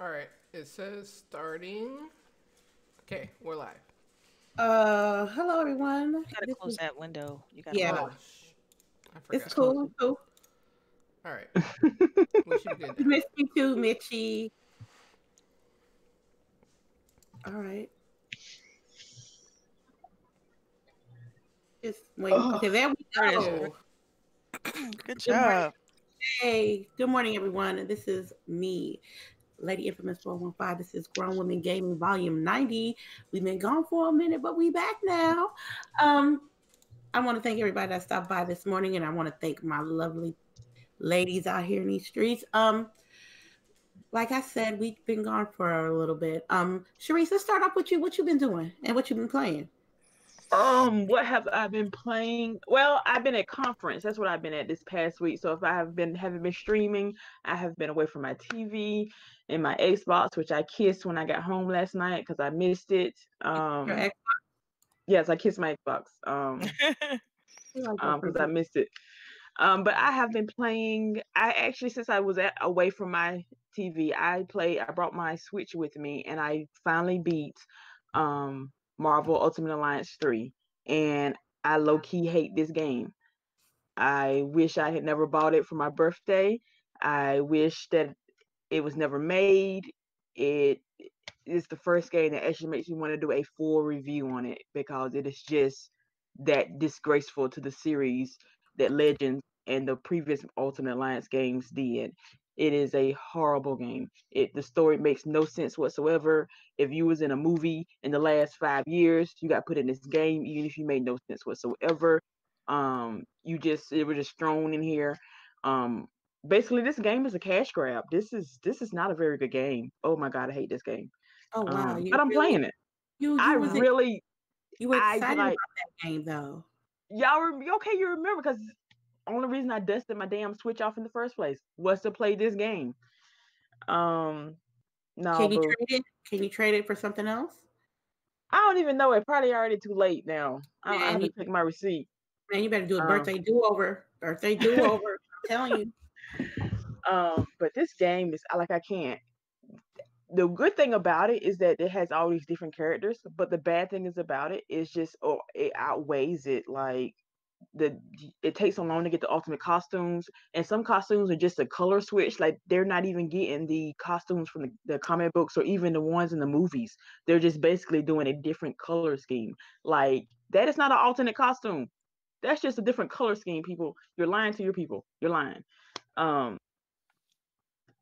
All right. It says starting. Okay, we're live. Uh, hello everyone. You gotta This close is- that window. You gotta Yeah. Oh, close- sh- I forgot. It's cool. Cool. All right. we should be good You missed me too, Mitchie. All right. Just wait. Okay, there we There it is. go. Good Good job. Hey, good morning, everyone. This is me, Lady Infamous 415. This is Grown Women Gaming Volume 90. We've been gone for a minute, but we back now. Um, I want to thank everybody that stopped by this morning, and I want to thank my lovely ladies out here in these streets. Um, like I said, we've been gone for a little bit. Um, Sharice, let's start off with you. What you been doing and what you've been playing? Um, what have I been playing? Well, I've been at conference. That's what I've been at this past week. So if I have been haven't been streaming, I have been away from my TV and my Xbox, which I kissed when I got home last night because I missed it. Um, yes, I kissed my Xbox. Um, um, because I missed it. Um, but I have been playing. I actually, since I was at, away from my TV, I play. I brought my Switch with me, and I finally beat um Marvel Ultimate Alliance three. And I low key hate this game. I wish I had never bought it for my birthday. I wish that it was never made. It is the first game that actually makes me want to do a full review on it because it is just that disgraceful to the series that Legends and the previous Ultimate Alliance games did. It is a horrible game. It the story makes no sense whatsoever. If you was in a movie in the last five years, you got put in this game, even if you made no sense whatsoever. Um, you just it was just thrown in here. Um, basically, this game is a cash grab. This is this is not a very good game. Oh my god, I hate this game. Oh wow! Um, but I'm really- playing it. You, you I really you were I excited like- about that game though. y'all rem- okay you remember because only reason i dusted my damn switch off in the first place was to play this game um no Can you boo. trade it? Can you trade it for something else? i don't even know it probably already too late now i, I Man, have to you- take my receipt Man, you better do a Um, birthday do over. Birthday do over. I'm telling you. um but this game is like i can't the good thing about it is that it has all these different characters but the bad thing is about it is just oh it outweighs it like the it takes so long to get the ultimate costumes and some costumes are just a color switch like they're not even getting the costumes from the, the comic books or even the ones in the movies. They're just basically doing a different color scheme. Like that is not an alternate costume. That's just a different color scheme people. You're lying to your people. You're lying. Um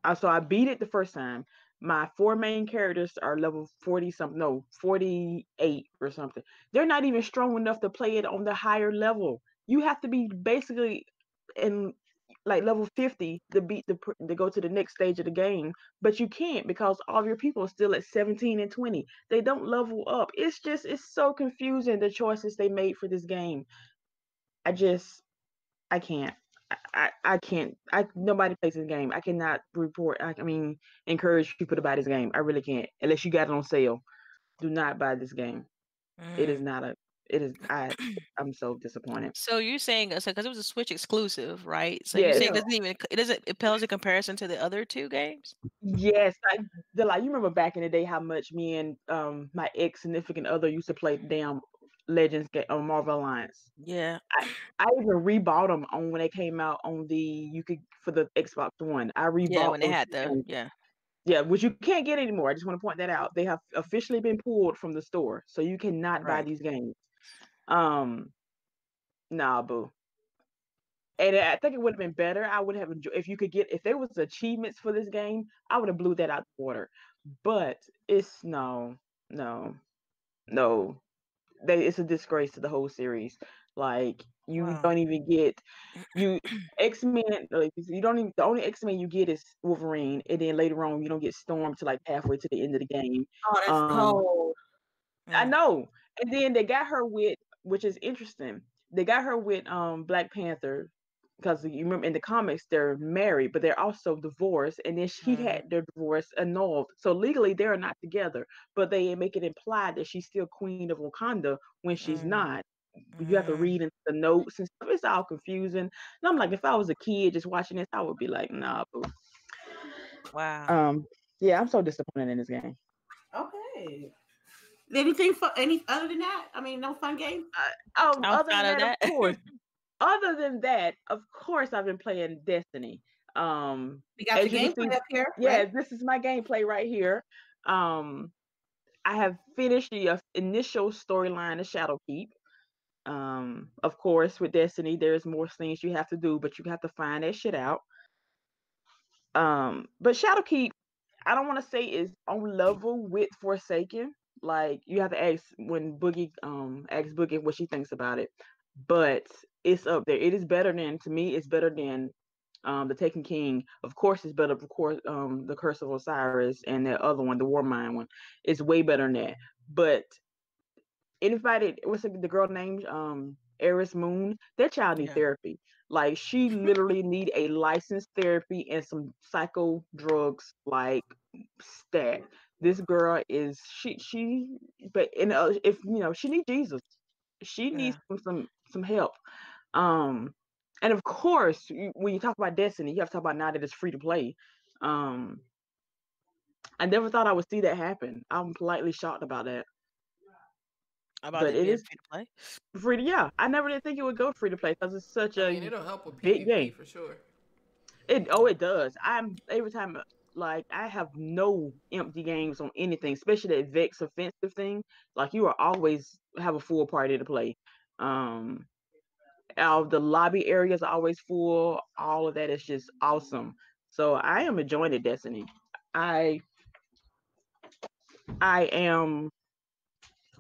I so I beat it the first time. My four main characters are level 40 something, no, 48 or something. They're not even strong enough to play it on the higher level. You have to be basically in like level 50 to beat the to go to the next stage of the game, but you can't because all of your people are still at 17 and 20. They don't level up. It's just it's so confusing the choices they made for this game. I just I can't. I, I, can't. I nobody plays this game. I cannot report. I, I mean, encourage people to buy this game. I really can't, unless you got it on sale. Do not buy this game. It is Mm. not a. It is. I. I'm so disappointed. So you're saying so because it was a Switch exclusive, right? So you're Yes. saying it doesn't even it doesn't it pales in comparison to the other two games? Yes, I. The like you remember back in the day how much me and um my ex significant other used to play damn Legends game on Marvel Alliance. Yeah. I I even rebought them on when they came out on the you could for the Xbox One. I rebought Yeah, when they had the yeah. Yeah, which you can't get anymore. I just want to point that out. They have officially been pulled from the store, so you cannot buy these games. Um, nah, boo. And I think it would have been better. I would have enjoyed if you could get if there was achievements for this game. I would have blew that out the water. But it's no, no, no. They, it's a disgrace to the whole series. Like you Wow. don't even get you X Men. Like you don't even the only X Men you get is Wolverine, and then later on you don't get Storm to like halfway to the end of the game. Oh, that's Um, cold. I know. And then they got her with, which is interesting. They got her with um Black Panther because you remember in the comics they're married, but they're also divorced, and then she Mhm. had their divorce annulled. So legally they are not together, but they make it implied that she's still queen of Wakanda when she's Mm. not. You have to Mm. read into the notes and stuff. It's all confusing. And I'm like, if I was a kid just watching this, I would be like, nah, boo. Wow. Um, Yeah, I'm so disappointed in this game. Okay. Anything for any other than that? I mean, no fun game. Oh, other than that, that. of course. other than that, of course, I've been playing Destiny. Um, We got the gameplay see- up here. yeah, right? this is my gameplay right here. Um, I have finished the uh, initial storyline of Shadowkeep. Um, of course, with Destiny, there's more things you have to do, but you have to find that shit out. Um, but Shadowkeep, I don't want to say is on level with Forsaken. Like you have to ask when Boogie um asks Boogie what she thinks about it, but it's up there. It is better than to me. It's better than um the Taken King. Of course, it's better. Of course, um the Curse of Osiris and the other one, the Warmind one, is way better than that. But anybody, what's the, the girl named um Eris Morn? That child needs Yeah. therapy. Like she literally need a licensed therapy and some psycho drugs like stat. This girl is she she but in uh, if you know she needs Jesus. She needs some some some help. Um and of course you- when you talk about Destiny, you have to talk about now that it's free to play. Um I never thought I would see that happen. I'm politely shocked about that. About But it it being is- free to play. Free to yeah, I never did think it would go free to play because it's such a I mean, it'll help with big PvP game. for sure. It oh it does. I'm every time like I have no empty games on anything, especially that Vex offensive thing. Like you are always have a full party to play. Um all the lobby area is always full. All of that is just awesome. So I am enjoying it, Destiny. I I am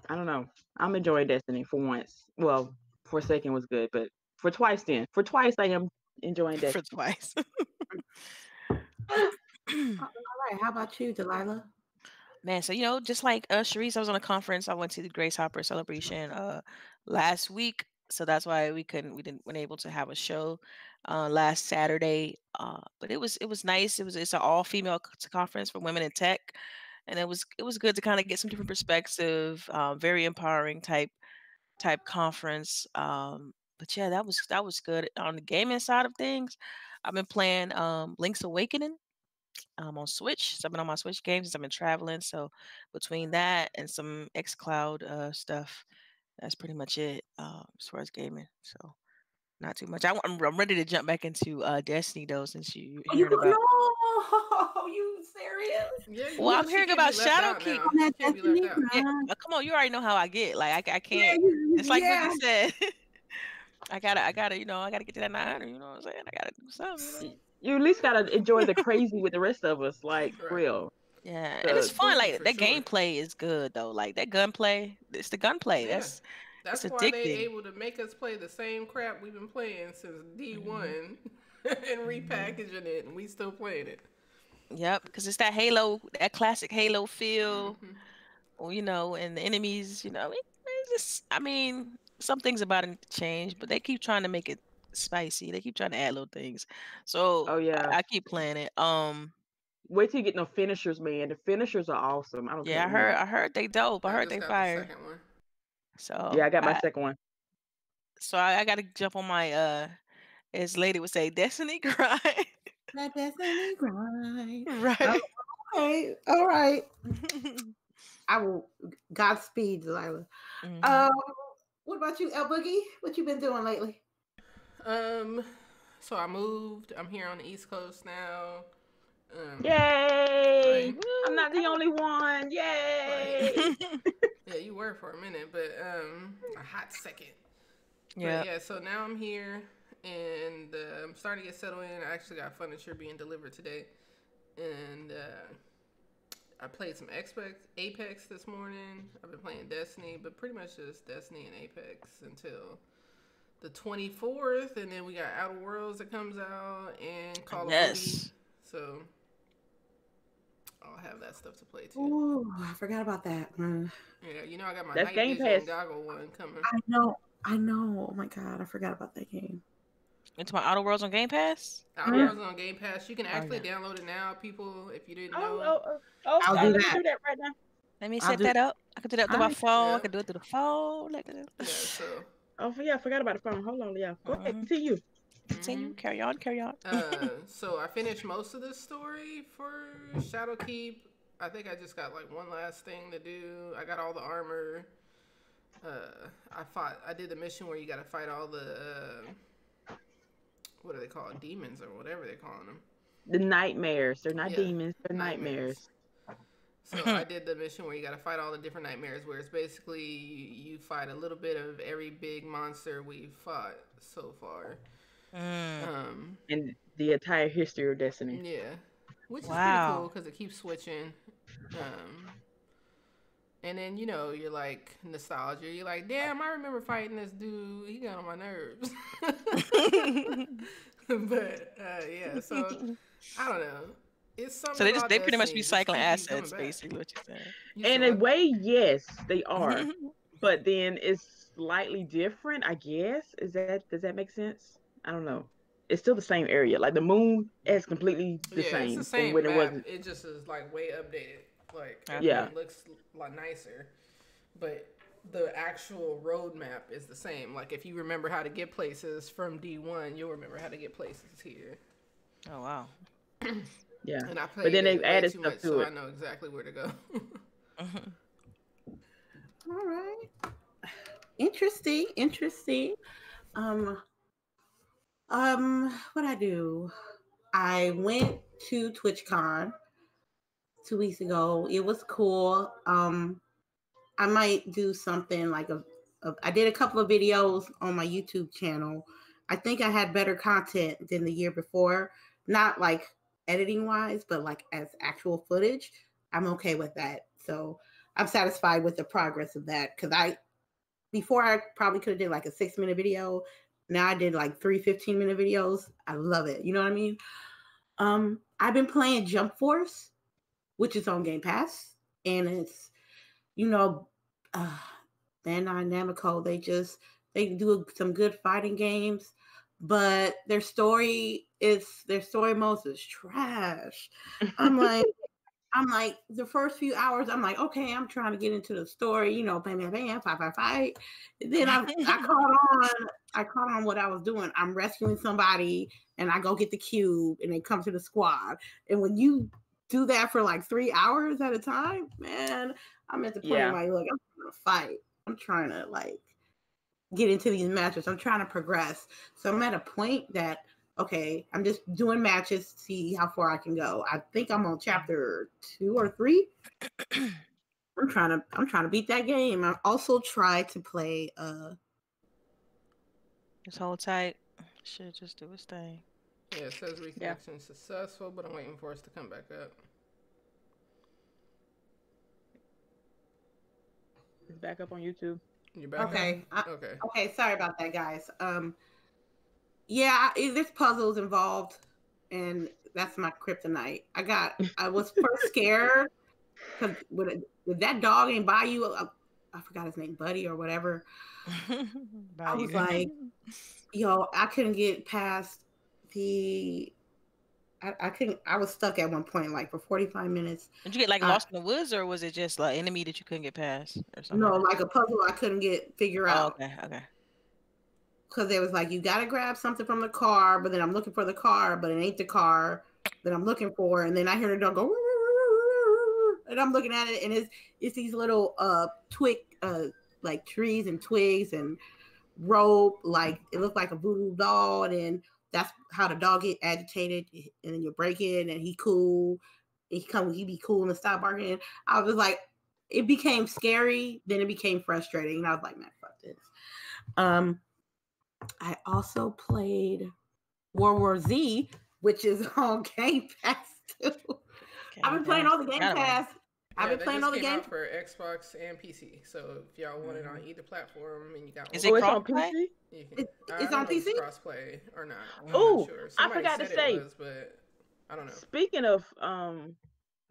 I don't know. I'm enjoying Destiny for once. Well, Forsaken was good, but for twice then. For twice I am enjoying Destiny. For twice. All right. How about you, Delilah? Man, so you know, just like uh Sharice, I was on a conference. I went to the Grace Hopper celebration uh last week. So that's why we couldn't we didn't weren't able to have a show uh last Saturday. Uh but it was it was nice. It was it's an all female conference for women in tech. And it was it was good to kind of get some different perspective, uh, very empowering type type conference. Um but yeah, that was that was good. On the gaming side of things, I've been playing um Link's Awakening um, on Switch. So I've been on my Switch games I've been traveling. So between that and some XCloud uh, stuff, that's pretty much it um, as far as gaming. So not too much. I, am I'm ready to jump back into uh, Destiny though, since you Oh, you about. no, you serious? Yeah, you Well, I'm hearing about be left Shadowkeep. now. On that She can't be Destiny left out. Yeah, uh, come on, you already know how I get. Like I, I can't. you- It's like yeah. Boogie said. I gotta, I gotta, you know, I gotta get to that 900. You know what I'm saying? I gotta do something. You know? You at least gotta enjoy the crazy with the rest of us, like Right. real. Yeah, and it's fun. Like that sure. gameplay is good though. Like that gunplay, it's the gunplay. Yeah. That's That's why they able to make us play the same crap we've been playing since D Mm-hmm. one and repackaging it, and we still playing it. Yep, because it's that Halo, that classic Halo feel, Mhm. or, you know, and the enemies, you know, it, it's just, I mean, some things about it need to change, but they keep trying to make it spicy. They keep trying to add little things. So Oh yeah. I, I keep playing it. Um, Wait till you get no finishers, man. The finishers are awesome. I don't yeah, I care. heard, I heard they dope. I heard just they got the fire. So Yeah, I got my second one. so I, I got to jump on my uh, as lady would say, Destiny grind. That Destiny grind. right. Okay, all right. I will. Godspeed, Delilah. Mhm. Um, what about you, El Boogie? What you been doing lately? Um, so I moved. I'm here on the East Coast now. Um, Yay! Right. I'm not the only one. Yay! Yeah, you were for a minute, but um, a hot second. Yeah. yeah, so now I'm here and uh, I'm starting to get settled in. I actually got furniture being delivered today, and uh, I played some Apex, Apex this morning. I've been playing Destiny, but pretty much just Destiny and Apex until the 24th, and then we got Outer Worlds that comes out and Call of Duty. So I'll have that stuff to play too. Ooh, I forgot about that. Mm. Yeah, you know I got my That's night Game vision Pass. goggle one coming. I know. I know. Oh my god, I forgot about that game. Into my Outer Worlds on Game Pass. Outer Yeah. Worlds on Game Pass. You can actually yeah. download it now, people. If you didn't oh, know. oh, oh, oh, I'll I do that. do that right now. Let me I'll set do- that up. I can do that through my phone. Yeah. I can do it through the phone. Like that. Yeah, so Oh, yeah, I forgot about the phone. Hold on, yeah. Go ahead, Mhm. continue. Continue. Mhm. Carry on. Carry on. Uh, so I finished most of the story for Shadowkeep. I think I just got like one last thing to do. I got all the armor. Uh, I fought. I did the mission where you got to fight all the uh, what are they called? Demons or whatever they're calling them. The nightmares. They're not Yeah, demons. They're nightmares. nightmares. So I did the mission where you got to fight all the different nightmares, where it's basically you, you fight a little bit of every big monster we've fought so far. Mm. Um, And the entire history of Destiny. Yeah, which is pretty cool because it keeps switching. Um, and then you know you're like nostalgia. You're like, damn, I remember fighting this dude. He got on my nerves. but uh, yeah, so I don't know. It's something. So they just about they pretty much Destiny be just cycling keep you assets, coming basically. What you're saying. You In a what? way, yes, they are. but then it's slightly different, I guess. Is that does that make sense? I don't know. It's still the same area. Like the moon is completely the yeah, same, it's the same when map. it wasn't. It just is like way updated. Like Yeah. it looks a lot nicer, but the actual roadmap is the same. Like if you remember how to get places from D one, you'll remember how to get places here. Oh wow. Yeah. And I played then it they've added too stuff much, to so it. I know exactly where to go. All right. Interesting. Interesting. Um. Um. What I do? I went to TwitchCon two weeks ago. It was cool. Um. I might do something like a, a. I did a couple of videos on my YouTube channel. I think I had better content than the year before. Not like editing wise, but like as actual footage. I'm okay with that. So I'm satisfied with the progress of that because I before I probably could have did like a six minute video. Now I did like three 15 minute videos. I love it. You know what I mean? Um, I've been playing Jump Force, which is on Game Pass, and it's you know, uh, Bandai Namco. They just they do some good fighting games, but their story is their story modes is trash. I'm like, I'm like the first few hours, I'm like, okay, I'm trying to get into the story, you know, bam, bam, bam, fight, fight, fight. Then I, I caught on, I caught on what I was doing. I'm rescuing somebody, and I go get the cube, and they come to the squad. And when you do that for like three hours at a time, man, I'm at the point Yeah. where like, look, I'm trying to fight. I'm trying to like get into these matches. I'm trying to progress. So I'm at a point that okay, I'm just doing matches to see how far I can go. I think I'm on chapter two or three. I'm trying to I'm trying to beat that game. I also tried to play uh Just hold tight. Should just do his thing. yeah, it says reconnection successful, but I'm waiting for us to come back up. It's back up on YouTube. You're back? Okay, I- Okay. okay, sorry about that guys. Um yeah, I- there's puzzles involved and that's my kryptonite. I got I was first scared with, with that dog ain't by you uh, I forgot his name, Buddy or whatever. I was like, yo, I couldn't get past the. I, I couldn't. I was stuck at one point, like for forty five minutes. Did you get like lost in the woods, or was it just like enemy that you couldn't get past, or something? No, like a puzzle I couldn't get figure Oh, out okay, okay. Because it was like you got to grab something from the car, but then I'm looking for the car, but it ain't the car that I'm looking for, and then I hear the dog go, and I'm looking at it, and it's it's these little uh twig uh like trees and twigs and rope, like it looked like a voodoo doll, and then that's how the dog get agitated, and then you break it, and he cool, he come, he be cool and stop barking. I was like, it became scary, then it became frustrating, and I was like, man, fuck this. Um, I also played World War Z, which is on Game Pass too. I've been playing all the Game forgot about. Pass. I've Yeah, been playing just all the came game. out for Xbox and PC. So if y'all want it on either platform and you got Is one, it oh, on? PC. can, It- it's on PC? crossplay or not. I'm Ooh, not sure. I forgot to say. was, but I don't know. Speaking of um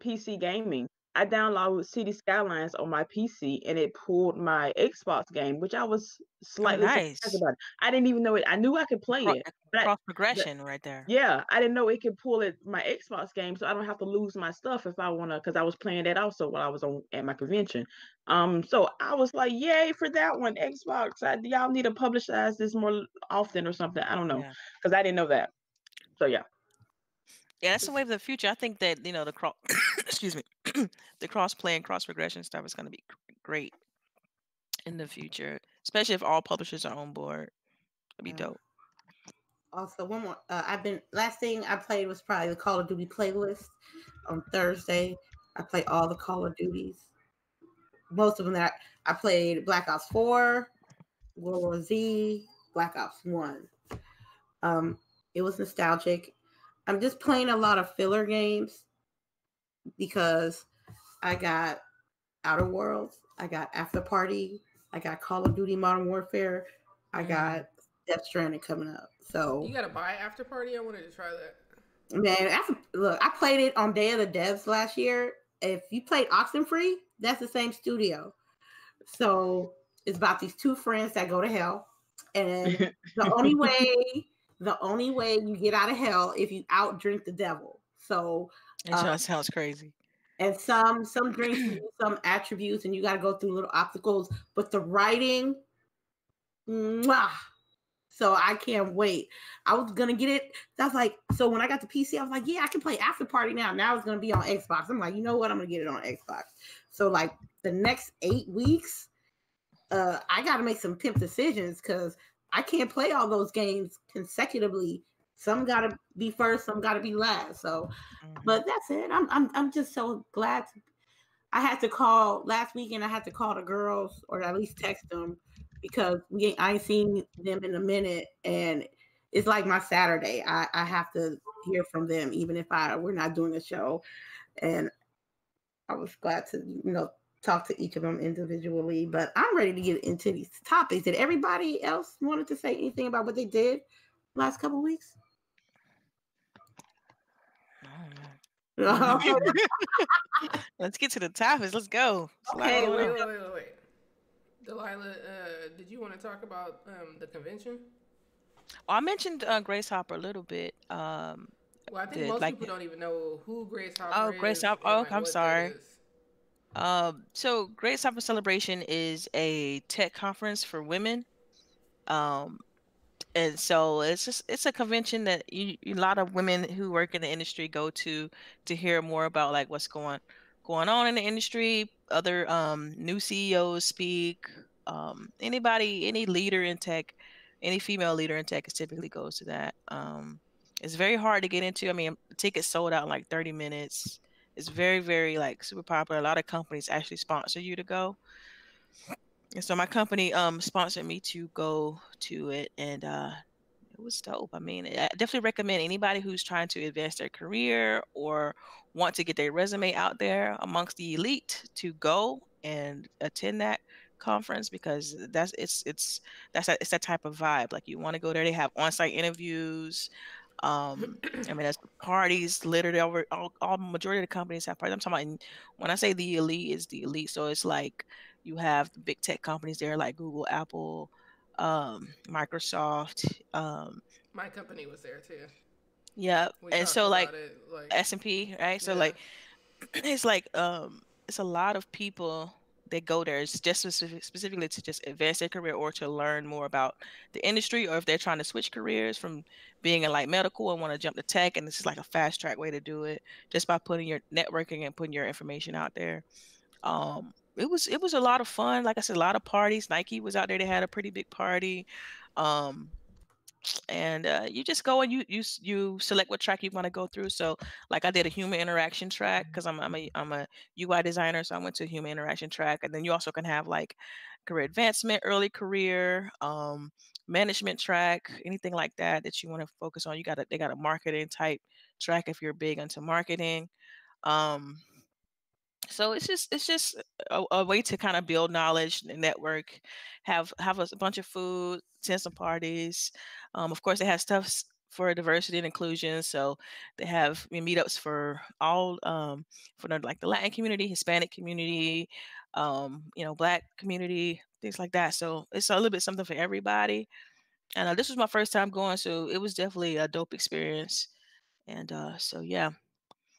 PC gaming, I downloaded City Skylines on my PC and it pulled my Xbox game, which I was Oh, slightly nice. surprised about. I didn't even know it. I knew I could play Cro- it, but I, Cross progression right there. yeah, I didn't know it could pull it my Xbox game, so I don't have to lose my stuff if I wanna. Because I was playing that also while I was on at my convention. Um, so I was like, yay for that one, Xbox. I, y'all need to publicize this more often or something. I don't know, Yeah. because I didn't know that. So yeah. Yeah, that's the wave of the future. I think that you know the cross, excuse me, the cross play and cross progression stuff is going to be great in the future, especially if all publishers are on board. It'd be Yeah. dope. Also, one more. Uh, I've been last thing I played was probably the Call of Duty playlist on Thursday. I played all the Call of Duties. Most of them that I, I played Black Ops Four, World War Z, Black Ops One. Um, it was nostalgic. I'm just playing a lot of filler games because I got Outer Worlds, I got Afterparty, I got Call of Duty Modern Warfare, I Mhm. got Death Stranding coming up. So You gotta buy Afterparty. I wanted to try that. man, after look, I played it on Day of the Devs last year. If you played Oxenfree, that's the same studio. So it's about these two friends that go to hell, and the only way, the only way you get out of hell if you outdrink the devil. So It Uh, just sounds crazy. and some some drinks some attributes and you got to go through little obstacles but the writing mwah. so i can't wait i was gonna get it that's like so when i got the pc i was like yeah i can play afterparty now now it's gonna be on xbox i'm like you know what i'm gonna get it on xbox so like the next eight weeks uh i gotta make some pimp decisions because i can't play all those games consecutively some gotta be first some gotta be last so Mhm. but that's it. I'm I'm I'm just so glad. To, I had to call last weekend. I had to call the girls or at least text them because we ain't, I ain't seen them in a minute, and it's like my Saturday. I I have to hear from them even if I we're not doing a show, and I was glad to you know talk to each of them individually. But I'm ready to get into these topics. Did everybody else wanted to say anything about what they did last couple weeks? I. Let's get to the topics. Let's go. It's a lot Okay, wait, wait, wait, wait, wait. Delilah, uh, did you want to talk about um, the convention? Oh, I mentioned uh, Grace Hopper a little bit. Um, Well, I think Did, most like- people don't even know who Grace Hopper is. Oh, is. Grace Hopper- oh, like, I'm what that sorry. Um, so Grace Hopper Celebration is a tech conference for women. Um, and so it's just it's a convention that you, a lot of women who work in the industry go to to hear more about like what's going going on in the industry. Other um, new CEOs speak. Um, anybody, any leader in tech, any female leader in tech, typically goes to that. Um, it's very hard to get into. I mean, tickets sold out in like 30 minutes. It's very, very like super popular. A lot of companies actually sponsor you to go. And so my company um sponsored me to go to it and uh it was dope. I mean, I definitely recommend anybody who's trying to advance their career or want to get their resume out there amongst the elite to go and attend that conference because that's it's it's that's a, it's that type of vibe. Like you want to go there. They have on-site interviews. Um, I mean, there's parties literally over all, all majority of the companies have parties. I'm talking about when I say the elite is the elite. So it's like you have the big tech companies there like Google, Apple, um, Microsoft. Um, My company was there too. yeah, We and so like it, like S and P, right? So yeah. like it's like um it's a lot of people that go there it's just specifically to just advance their career or to learn more about the industry or if they're trying to switch careers from being in like medical and want to jump to tech and this is like a fast track way to do it just by putting your networking and putting your information out there. Um it was it was a lot of fun like i said a lot of parties. Nike was out there they had a pretty big party. Um and uh, you just go and you you you select what track you want to go through. So like I did a human interaction track because I'm I'm a I'm a UI designer, so I went to a human interaction track, and then you also can have like career advancement, early career, um, management track, anything like that that you want to focus on. You got a they got a marketing type track if you're big into marketing. Um, so it's just it's just a, a way to kind of build knowledge and network have have a bunch of food attend some parties um, of course they have stuff for diversity and inclusion. So they have meetups for all um, for like the Latin community, Hispanic community, um, you know, Black community, things like that. So it's a little bit something for everybody. And uh, this was my first time going, so it was definitely a dope experience. And uh, so yeah,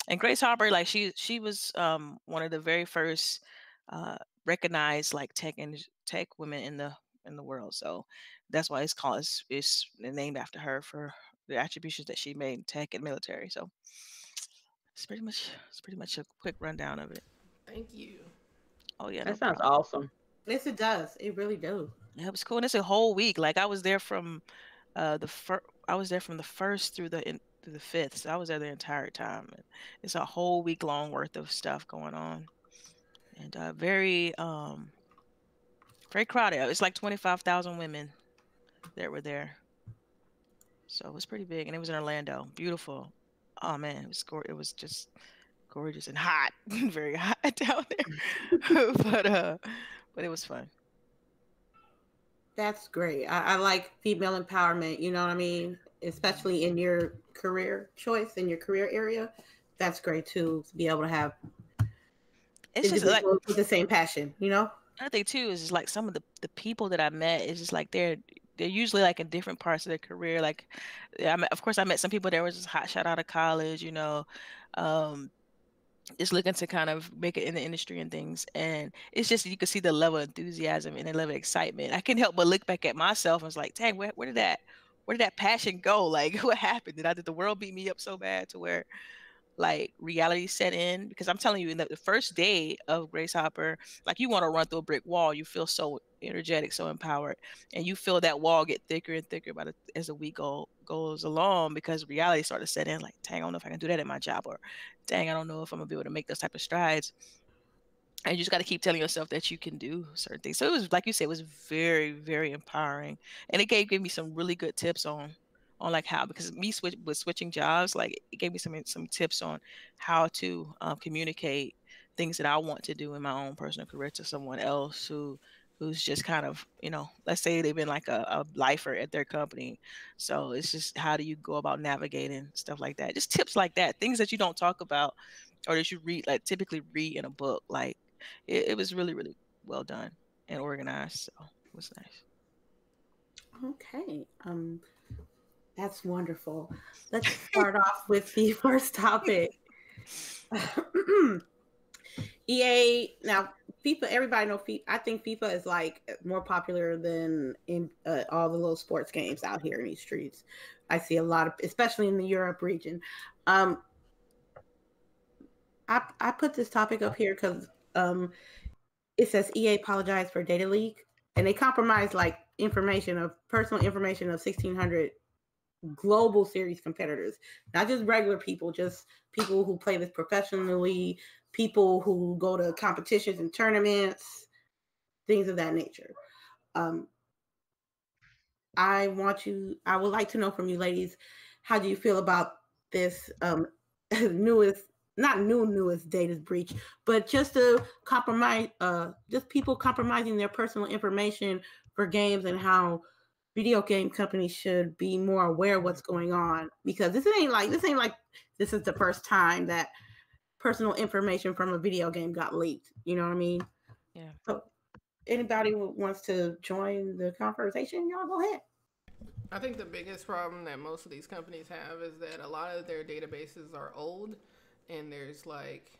and Grace Hopper, like she she was um, one of the very first uh, recognized like tech and tech women in the in the world. So that's why it's called it's, it's named after her for the attributions that she made in tech and military. So it's pretty much it's pretty much a quick rundown of it. Thank you. Oh yeah, That no sounds problem. awesome. Yes, it does. It really does. Yeah, it was cool. And it's a whole week. Like I was there from uh the first I was there from the first through the in, through the fifth. So I was there the entire time. It's a whole week long worth of stuff going on. And uh very um very crowded. It's like twenty five thousand women that were there. So it was pretty big. And it was in Orlando. Beautiful. Oh man, it was it was just gorgeous and hot. very hot down there. but uh but it was fun. That's great. I, I like female empowerment. You know what I mean? Especially in your career choice, in your career area. That's great too, to be able to have It's just like with the same passion, you know? another thing too is just like some of the, the people that I met is just like they're they're usually like in different parts of their career. Like, I met, of course, I met some people that were just hot shot out of college, you know, um, just looking to kind of make it in the industry and things. And it's just you can see the level of enthusiasm and the level of excitement. I can't help but look back at myself and was like, dang, where, where did that where did that passion go? Like, what happened? Did I did the world beat me up so bad to where like reality set in because I'm telling you, in the, the first day of Grace Hopper, like you want to run through a brick wall. You feel so energetic, so empowered, and you feel that wall get thicker and thicker by the as the week go, goes along because reality started to set in. Like, dang, I don't know if I can do that at my job, or dang, I don't know if I'm gonna be able to make those type of strides. And you just got to keep telling yourself that you can do certain things. So it was like you said, it was very, very empowering, and it gave, gave me some really good tips on on like how because me switch with switching jobs like it gave me some some tips on how to um, communicate things that I want to do in my own personal career to someone else who who's just kind of you know let's say they've been like a, a lifer at their company. So it's just how do you go about navigating stuff like that? Just tips like that things that you don't talk about or that you read like typically read in a book like it, it was really really well done and organized so it was nice Okay. Um that's wonderful. Let's start off with the first topic. EA now FIFA. Everybody know FIFA. I think FIFA is like more popular than in uh, all the little sports games out here in these streets. I see a lot of, especially in the Europe region. Um, I I put this topic up here because um, it says EA apologized for data leak, and they compromised like information of personal information of 1600 global series competitors, not just regular people, just people who play this professionally, people who go to competitions and tournaments, things of that nature. Um, I want you, I would like to know from you ladies, how do you feel about this um, newest, not new newest data breach, but just a compromise, uh, just people compromising their personal information for games and how video game companies should be more aware of what's going on because this ain't like this ain't like this is the first time that personal information from a video game got leaked. You know what I mean? Yeah. So anybody who wants to join the conversation, y'all go ahead. I think the biggest problem that most of these companies have is that a lot of their databases are old and there's like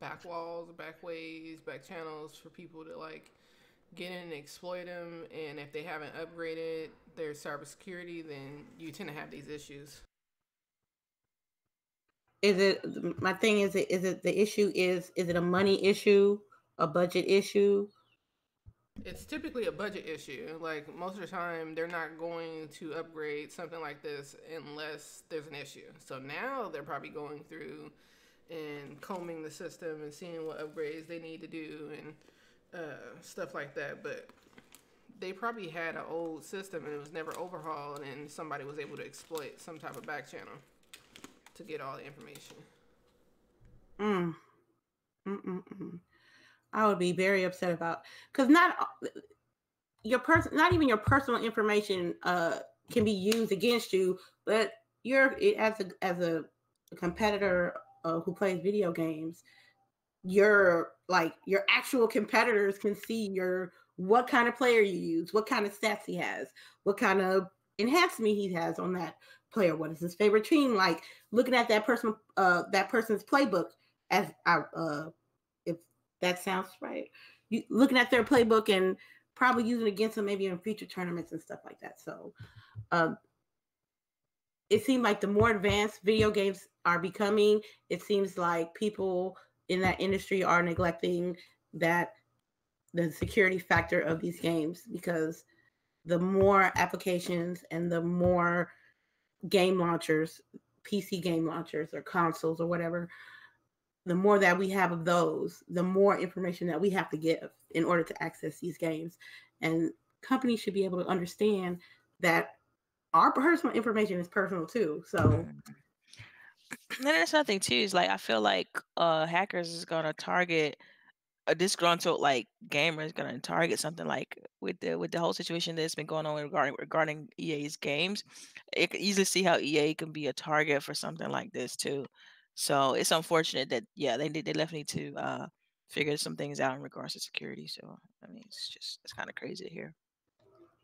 back walls, back ways, back channels for people to like get in and exploit them. And if they haven't upgraded their cybersecurity, then you tend to have these issues. Is it my thing is it is it the issue is is it a money issue, a budget issue? It's typically a budget issue. Like most of the time, they're not going to upgrade something like this unless there's an issue. So now they're probably going through and combing the system and seeing what upgrades they need to do and uh, stuff like that. But they probably had an old system and it was never overhauled, and somebody was able to exploit some type of back channel to get all the information. Mm. Mm-mm-mm. I would be very upset about because not your person, not even your personal information uh can be used against you, but you're as a as a, competitor uh, who plays video games, your like your actual competitors can see your what kind of player you use, what kind of stats he has, what kind of enhancement he has on that player, what is his favorite team like, looking at that person uh that person's playbook as I uh that sounds right. You looking at their playbook and probably using against them maybe in future tournaments and stuff like that. So um it seemed like the more advanced video games are becoming, it seems like people in that industry are neglecting that the security factor of these games because the more applications and the more game launchers, PC game launchers or consoles or whatever, the more that we have of those, the more information that we have to give in order to access these games. And companies should be able to understand that our personal information is personal too. So and that's nothing too. Is like I feel like uh hackers is gonna target a disgruntled like gamer is gonna target something like with the with the whole situation that's been going on regarding regarding EA's games. It can easily see how EA can be a target for something like this too. So it's unfortunate that yeah they they left need to uh figure some things out in regards to security. So I mean it's just it's kind of crazy to hear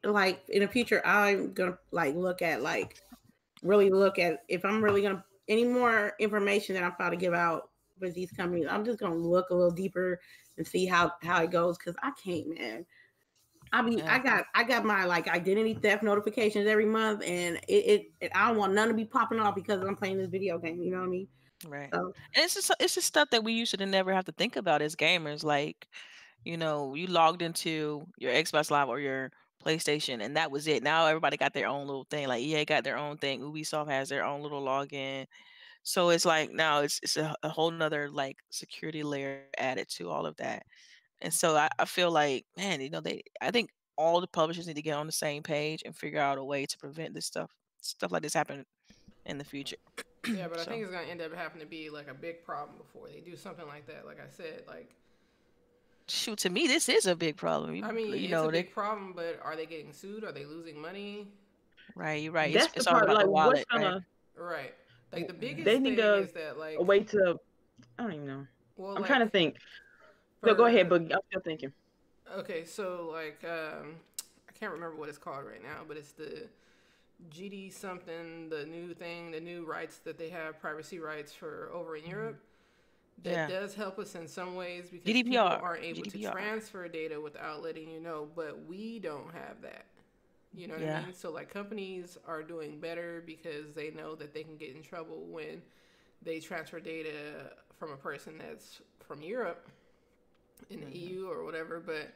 like in the future i'm gonna like look at like really look at if i'm really gonna any more information that i'm about to give out with these companies i'm just gonna look a little deeper and see how how it goes because i can't man i mean yeah. i got i got my like identity theft notifications every month and it, it, it, i don't want none to be popping off because i'm playing this video game you know what i mean right so, and it's just it's just stuff that we used to never have to think about as gamers like you know you logged into your xbox live or your PlayStation, and that was it. Now everybody got their own little thing. Like EA got their own thing. Ubisoft has their own little login. So it's like now it's it's a, a whole nother like security layer added to all of that. And so I, I feel like, man, you know, they I think all the publishers need to get on the same page and figure out a way to prevent this stuff stuff like this happening in the future. Yeah, but so. I think it's gonna end up having to be like a big problem before they do something like that. Like I said, like shoot to me this is a big problem. I mean you it's know, a big they, problem but are they getting sued? Are they losing money? Right you're right. That's it's, the it's part, all about like, the wallet gonna, right? right. Like the biggest they need a, is that like a way to i don't even know. Well, i'm like, trying to think. For, no go ahead but i'm still thinking. Okay so like um i can't remember what it's called right now but it's the gd something the new thing the new rights that they have privacy rights for over in mm-hmm. europe that yeah. does help us in some ways because GDPR. people aren't able GDPR. to transfer data without letting you know, but we don't have that. You know what yeah. I mean? So like companies are doing better because they know that they can get in trouble when they transfer data from a person that's from Europe in the mm-hmm. EU or whatever, but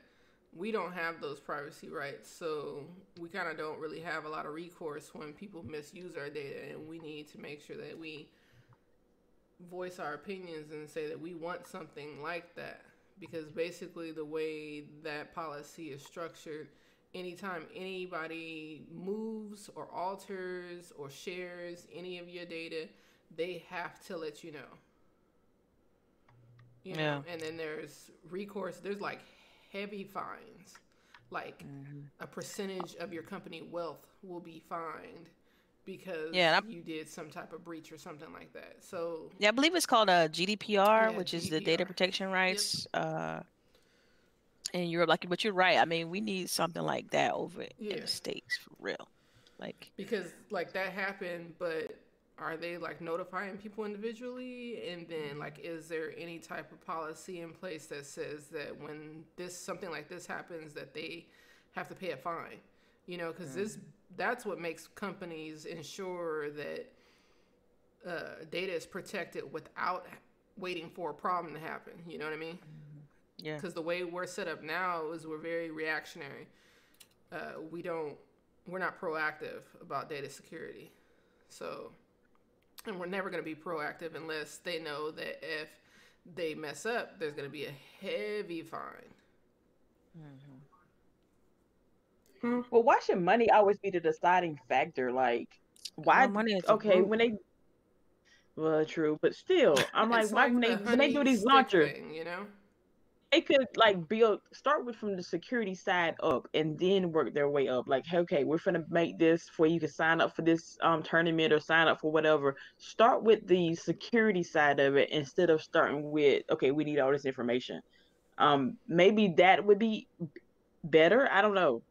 we don't have those privacy rights. So we kind of don't really have a lot of recourse when people misuse our data and we need to make sure that we voice our opinions and say that we want something like that because basically the way that policy is structured anytime anybody moves or alters or shares any of your data they have to let you know you know yeah. and then there's recourse there's like heavy fines like mm-hmm. a percentage of your company wealth will be fined because yeah, you did some type of breach or something like that. So yeah, I believe it's called a GDPR, yeah, which GDPR. is the data protection rights yep. uh, in Europe. Like, but you're right. I mean, we need something like that over yeah. in the states for real. Like because like that happened, but are they like notifying people individually and then like is there any type of policy in place that says that when this something like this happens that they have to pay a fine you know because mm-hmm. this that's what makes companies ensure that uh, data is protected without waiting for a problem to happen. You know what I mean? Mm-hmm. Yeah. Because the way we're set up now is we're very reactionary. Uh, we don't, we're not proactive about data security. So, and we're never going to be proactive unless they know that if they mess up, there's going to be a heavy fine. Mm-hmm. Hmm. Well, why should money always be the deciding factor? Like, why? Well, money is okay when they. Well, true, but still, I'm like, why like when they when they do these launchers, thing, you know? They could like build start with from the security side up and then work their way up. Like, okay, we're gonna make this for you can sign up for this um tournament or sign up for whatever. Start with the security side of it instead of starting with okay, we need all this information. Um, maybe that would be better. I don't know.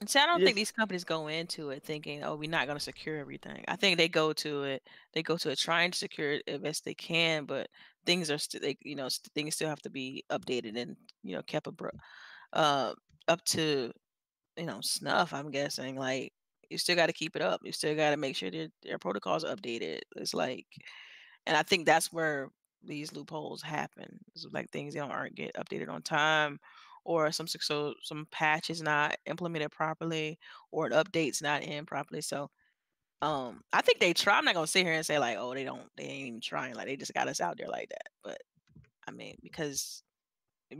And see, I don't think these companies go into it thinking, "Oh, we're not going to secure everything." I think they go to it, they go to it trying to secure it as best they can, but things are still, you know, st- things still have to be updated and you know kept abro- uh, up to you know snuff. I'm guessing like you still got to keep it up. You still got to make sure that their protocols are updated. It's like, and I think that's where these loopholes happen. It's like things don't aren't get updated on time, or some so some patch is not implemented properly, or an update's not in properly. So, um, I think they try. I'm not gonna sit here and say like, oh, they don't, they ain't even trying. Like they just got us out there like that. But I mean, because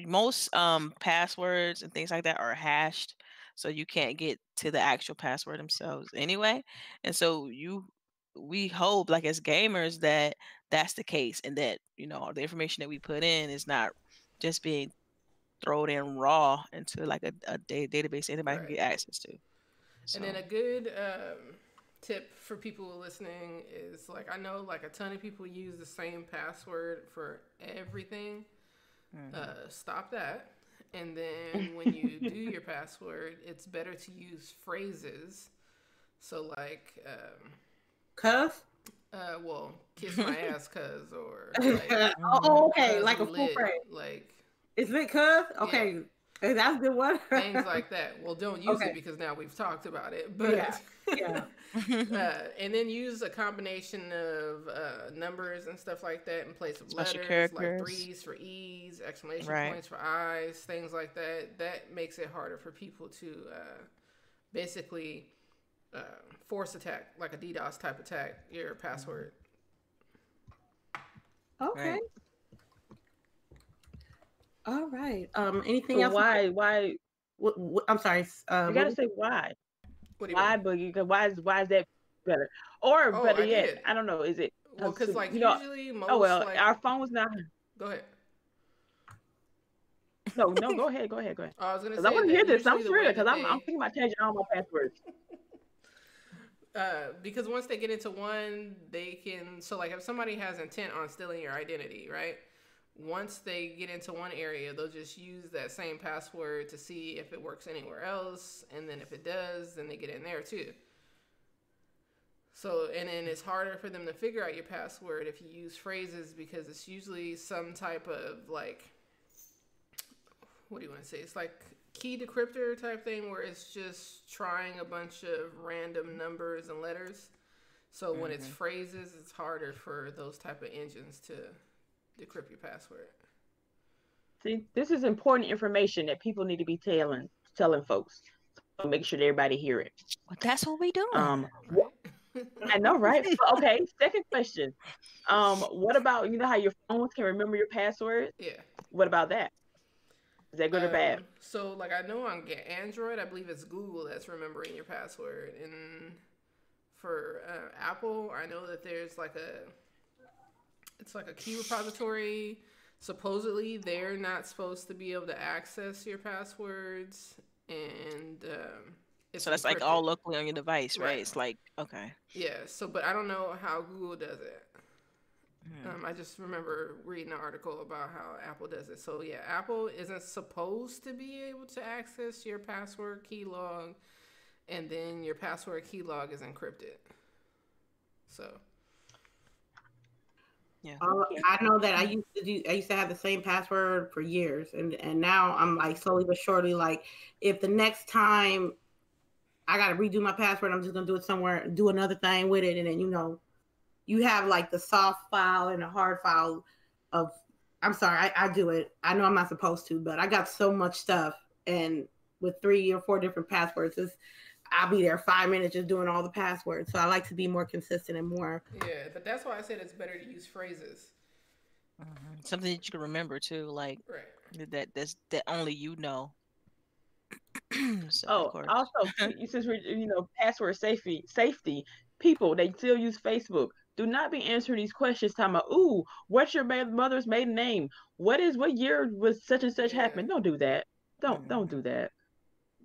most um passwords and things like that are hashed so you can't get to the actual password themselves anyway and so you we hope like as gamers that that's the case and that you know the information that we put in is not just being thrown in raw into like a, a da- database anybody Right. can get access to And then a good um, tip for people listening is like I know like a ton of people use the same password for everything. Mhm. Uh, stop that. And then when you do your password, it's better to use phrases. So like, um, Cuff. uh, well, kiss my ass, cuz, or like, oh, okay, like a full lit," phrase. like Is it cuff? Okay, Hey, that's the one. things like that. Well, don't use Okay. it because now we've talked about it. But Yeah, yeah. uh, and then use a combination of uh, numbers and stuff like that in place of Special letters, like characters. threes for E's, exclamation Right. points for I's, things like that. That makes it harder for people to uh, basically uh, force attack, like a DDoS type attack, your password. Okay. Right. All right. Um. Anything So else? why why What, what, I'm sorry. s- Uh, you gotta what- say why? What do you Why mean? boogie? 'Cause why is why is that better? Or Oh, better I yet, did. I don't know. Is it? Well, because like you know- most oh well, like our phones not. go ahead. No, no, go ahead, go ahead, go ahead. I was gonna Because say I want to hear this. I'm usually serious. Because I'm, I'm thinking about changing all my passwords. Uh, because once they get into one, they can. So, like, if somebody has intent on stealing your identity, right? Once they get into one area, they'll just use that same password to see if it works anywhere else, and then if it does, then they get in there too. So, and then it's harder for them to figure out your password if you use phrases because it's usually some type of like, what do you want to say? It's like key decryptor type thing where it's just trying a bunch of random numbers and letters. So when it's mm-hmm. phrases, it's harder for those type of engines to decrypt your password. See, this is important information that people need to be telling telling folks. So make sure that everybody hear it. Well, that's what we doing. Um, I know, right? Okay. Second question. Um, what about you know how your phones can remember your password? yeah. What about that? Is that good or bad? Um, So, like, I know on Ga- Android, I believe it's Google that's remembering your password, and for uh, Apple, I know that there's like a, it's like a key repository. Supposedly, they're not supposed to be able to access your passwords, and um, it's so that's like all locally on your device, right? Right. It's like okay. Yeah. So, but I don't know how Google does it. Hmm. Um, I just remember reading an article about how Apple does it. So yeah, Apple isn't supposed to be able to access your password key log, and then your password key log is encrypted. So Yeah. Uh, I know that I used to do. I used to have the same password for years, and and now I'm like slowly but surely like, if the next time I got to redo my password, I'm just gonna do it somewhere, do another thing with it, and then you know, you have like the soft file and the hard file of. I'm sorry, I, I do it. I know I'm not supposed to, but I got so much stuff, and with three or four different passwords, it's, I'll be there five minutes just doing all the passwords. So I like to be more consistent and more yeah, but that's why I said it's better to use phrases. Mhm. Something that you can remember too, like Right. that that's that only you know. so, Oh, of also, since we're you know password safety, safety people they still use Facebook. Do not be answering these questions. Talking about, ooh, what's your mother's maiden name? What is what year was such and such Yeah. happened? Don't do that. Don't Mhm. don't do that.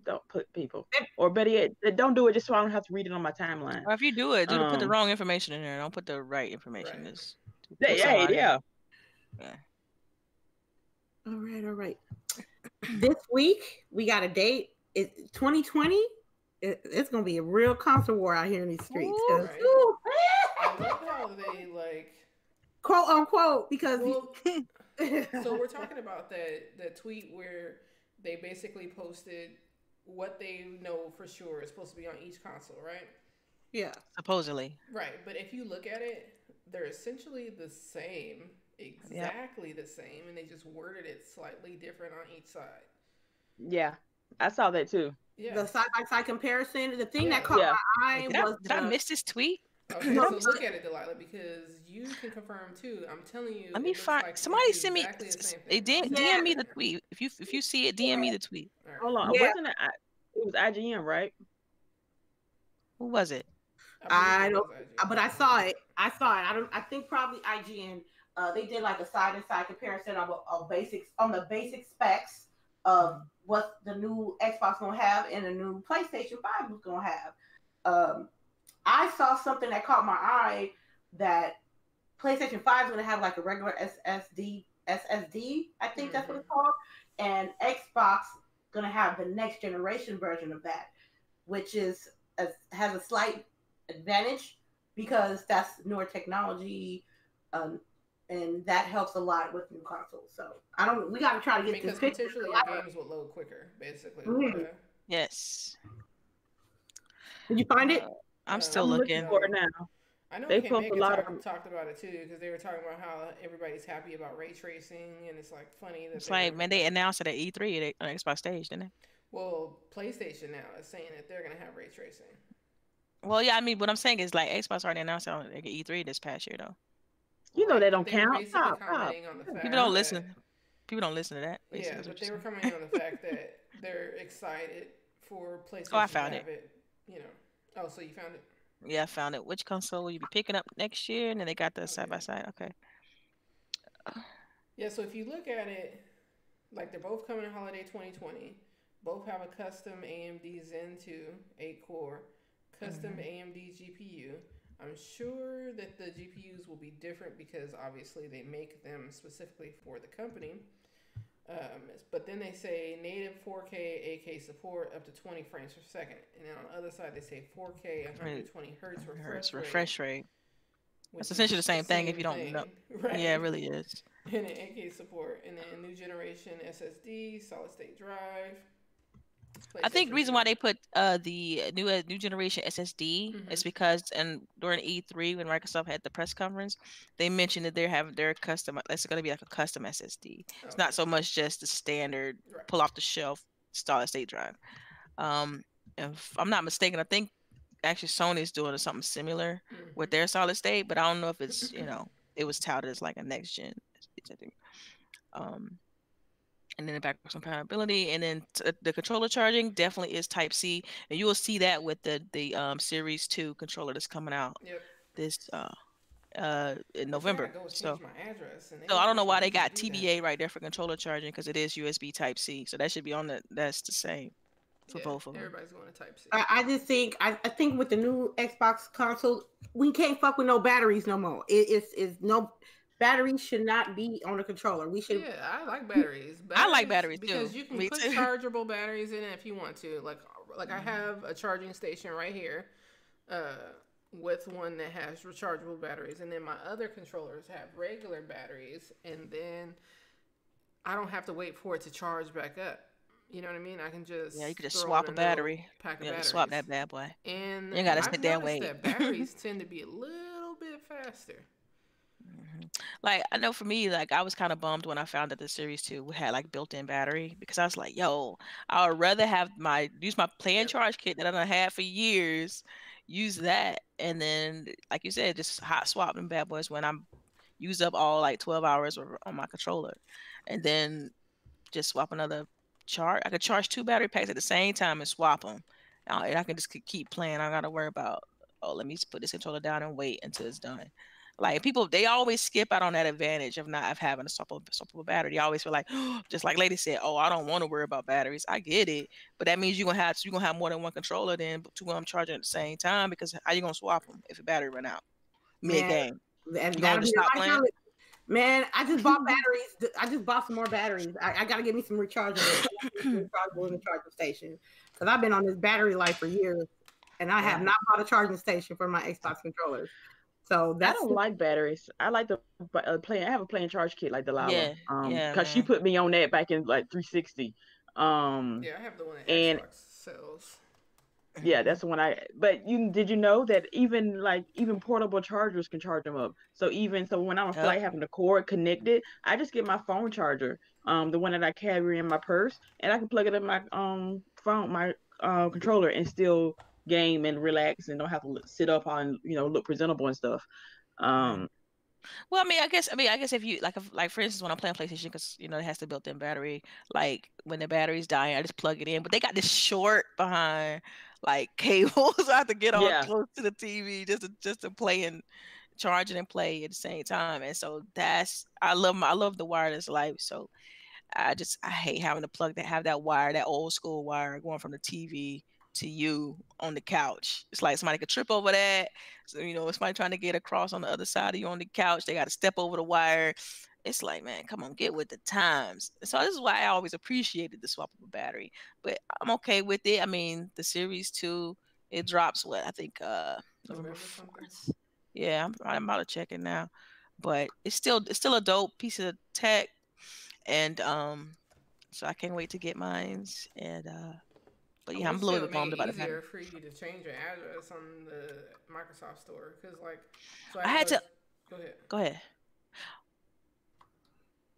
Don't put people. Or better yet, don't do it just so I don't have to read it on my timeline. Or if you do it, do put the Um, wrong information in there. Don't put the right information. Right. Just Yeah, put yeah, yeah. All right, all right. this week we got a date. It 2020. It, it's gonna be a real concert war out here in these streets. 'cause- Right. ooh, I love how they like. quote unquote because Well, so we're talking about that that tweet where they basically posted what they know for sure is supposed to be on each console, right? yeah. Supposedly. Right, but if you look at it, they're essentially the same, exactly the same, and they just worded it slightly different on each side. Yeah, I saw that too. Yeah. The side by side comparison. The thing Yeah. that caught Yeah. my eye Did, I, was did I the- miss this tweet? Okay, No, so I'm look at it, Delilah, because you can confirm too. I'm telling you. Let me find. like somebody send me. exactly the same thing. DM, Yeah. DM me the tweet. If you if you see it, DM me the tweet. All right. Hold on, Yeah. wasn't it? It was IGN, right? Who was it? I believe it don't- was but I saw it. I saw it. I don't. I think probably IGN. Uh, they did like a side and side comparison of, of basics on the basic specs of what the new Xbox gonna have and the new PlayStation Five was gonna have. Um, I saw something that caught my eye that PlayStation Five is gonna have like a regular SSD SSD. I think that's what it's called, and Xbox gonna have the next generation version of that, which is a, has a slight advantage because that's newer technology, um, and that helps a lot with new consoles. So I don't. We got to try to get because this fixed. potentially your games will load quicker, basically. Mhm. Uh, Yes. Did you find it? I'm still I'm looking. for it now. I know They K post a lot talk, of- talked about it too because they were talking about how everybody's happy about ray tracing and it's like funny that It's they're- like man, they announced it at E3 at on Xbox stage, didn't they? well PlayStation now is saying that they're gonna have ray tracing. Well, yeah. I mean, what I'm saying is like Xbox already announced it on like, E3 this past year though. You know they don't they count. Stop, stop. the People don't that- listen. People don't listen to that. basically, Yeah, but they you're were saying. commenting on the fact that they're excited for oh, PlayStation Oh, found to it. have it. You know. Oh, so you found it? Yeah, I found it. Which console will you be picking up next year? And then they got the oh, side by side. Okay. Yeah, so if you look at it, like they're both coming in holiday 2020. Both have a custom AMD Zen 2 8 core, custom mm-hmm. AMD GPU. I'm sure that the GPUs will be different because obviously they make them specifically for the company. Um, but then they say native 4K 8K support up to 20 frames per second, and then on the other side they say 4K 120 hertz refresh Hertz rate, refresh rate. is essentially the same thing if you don't thing, know. Right? Yeah, it really is. and an 8K support, and then new generation SSD, solid state drive. I think the reason why they put uh the new uh, new generation SSD is Mhm. because and during E3 when Microsoft had the press conference, they mentioned that they're having their custom. It's going to be like a custom SSD. It's not so much just the standard Right. pull off the shelf solid state drive. Um, if I'm not mistaken, I think actually Sony's doing something similar Mhm. with their solid state, but I don't know if it's you know it was touted as like a next gen. I think. Um, and then the backwards compatibility, and then t- the controller charging definitely is Type C, and you will see that with the the um, Series Two controller that's coming out Yep. this uh uh in November. go So. my address, and So I don't know why they got to do that. TBA right there for controller charging because it is USB Type C. So that should be on the that's the same for Yeah, both of them. Everybody's going to Type C. I, I just think I, I think with the new Xbox console, we can't fuck with no batteries no more. It, it's it's no batteries should not be on a controller. We should Yeah, I like batteries. I like batteries, because too. you can Me put too. chargeable batteries in it if you want to. Like, like Mm-hmm. I have a charging station right here, uh, with one that has rechargeable batteries, and then my other controllers have regular batteries, and then I don't have to wait for it to charge back up. You know what I mean? I can just Yeah, you can just swap a battery. Pack of Yeah, batteries. swap that bad boy. And You gotta I've sit there and noticed wait. that batteries tend to be a little bit faster. Um, like I know for me, like I was kind of bummed when I found that the Series Two had like built-in battery because I was like, yo, I would rather have my use my play and charge kit that I've had for years, use that, and then like you said, just hot swap them bad boys when I'm use up all like 12 hours on my controller, and then just swap another charge. I could charge two battery packs at the same time and swap them, uh, and I can just keep playing. I don't gotta worry about oh, let me just put this controller down and wait until it's done. Like people, they always skip out on that advantage of not of having a swappable, swappable battery. They always feel like, just like Lady said, oh, I don't want to worry about batteries. I get it, but that means you're gonna have you're gonna have more than one controller then two of them charging at the same time because how you gonna swap them if a battery run out mid game? And that'll be stop playing? Man, I just bought batteries. I just bought some more batteries. I, I gotta get me some rechargeable, rechargeable in the charging station because I've been on this battery life for years, and I have not bought a charging station for my Xbox controllers. So that's I don't like batteries. I like the uh, play. I have a playing charge kit like Delilah. Yeah, um, yeah, because she put me on that back in like 360. Um, yeah, I have the one that and, Xbox sells. Yeah, that's the one I. But you did you know that even like even portable chargers can charge them up. So even so, when I'm a flight having the cord connected, I just get my phone charger, um, the one that I carry in my purse, and I can plug it in my um phone, my uh, controller, and still game and relax and don't have to sit up on you know look presentable and stuff. Um, well, I mean, I guess, I mean, I guess if you like, if, like for instance, when I'm playing PlayStation, because you know it has the built-in battery. Like when the battery's dying, I just plug it in. But they got this short behind like cables. I have to get on yeah. close to the TV just to just to play and charge it and play at the same time. And so that's I love my I love the wireless life. So I just I hate having to plug that have that wire, that old school wire going from the TV to you on the couch. It's like somebody could trip over that. So, you know, somebody trying to get across on the other side of you on the couch, they got to step over the wire. It's like, man, come on, get with the times. So this is why I always appreciated the swappable battery. But I'm okay with it. I mean, the series two, it drops what I think uh November Yeah, I'm, I'm about to check it now. But it's still it's still a dope piece of tech. And um so I can't wait to get mines and uh but yeah, I'm a little bit bummed about it. It's easier for you to change your address on the Microsoft Store because, like, so I, I had to. Go ahead. Go ahead.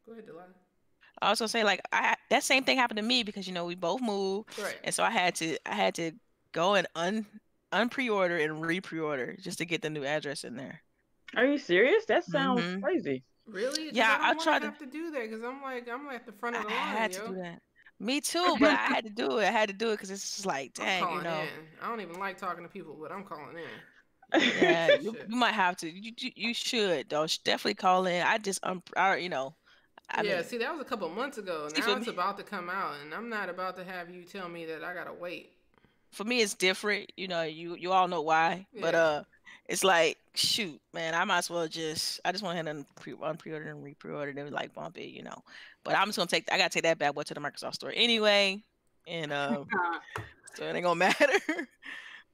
Go ahead, Delilah. I was gonna say like I that same thing happened to me because you know we both moved, right. and so I had to I had to go and un unpre-order and re-pre-order just to get the new address in there. Are you serious? That sounds mm-hmm. crazy. Really? Yeah, I, I tried to have to do that because I'm like I'm at the front of the I line. I had yo. to do that. Me too, but I had to do it. I had to do it because it's just like, dang, you know. In. I don't even like talking to people, but I'm calling in. Yeah, you, you, might have to. You, you, you should though. Definitely call in. I just um, I, you know. I yeah, mean, see, that was a couple months ago. Now it's me, about to come out, and I'm not about to have you tell me that I gotta wait. For me, it's different. You know, you you all know why, yeah. but uh, it's like shoot, man, I might as well just I just went ahead and pre pre-order and re-pre-order and like bump it, you know. But I'm just gonna take I gotta take that bad boy to the Microsoft store anyway, and um, so it ain't gonna matter.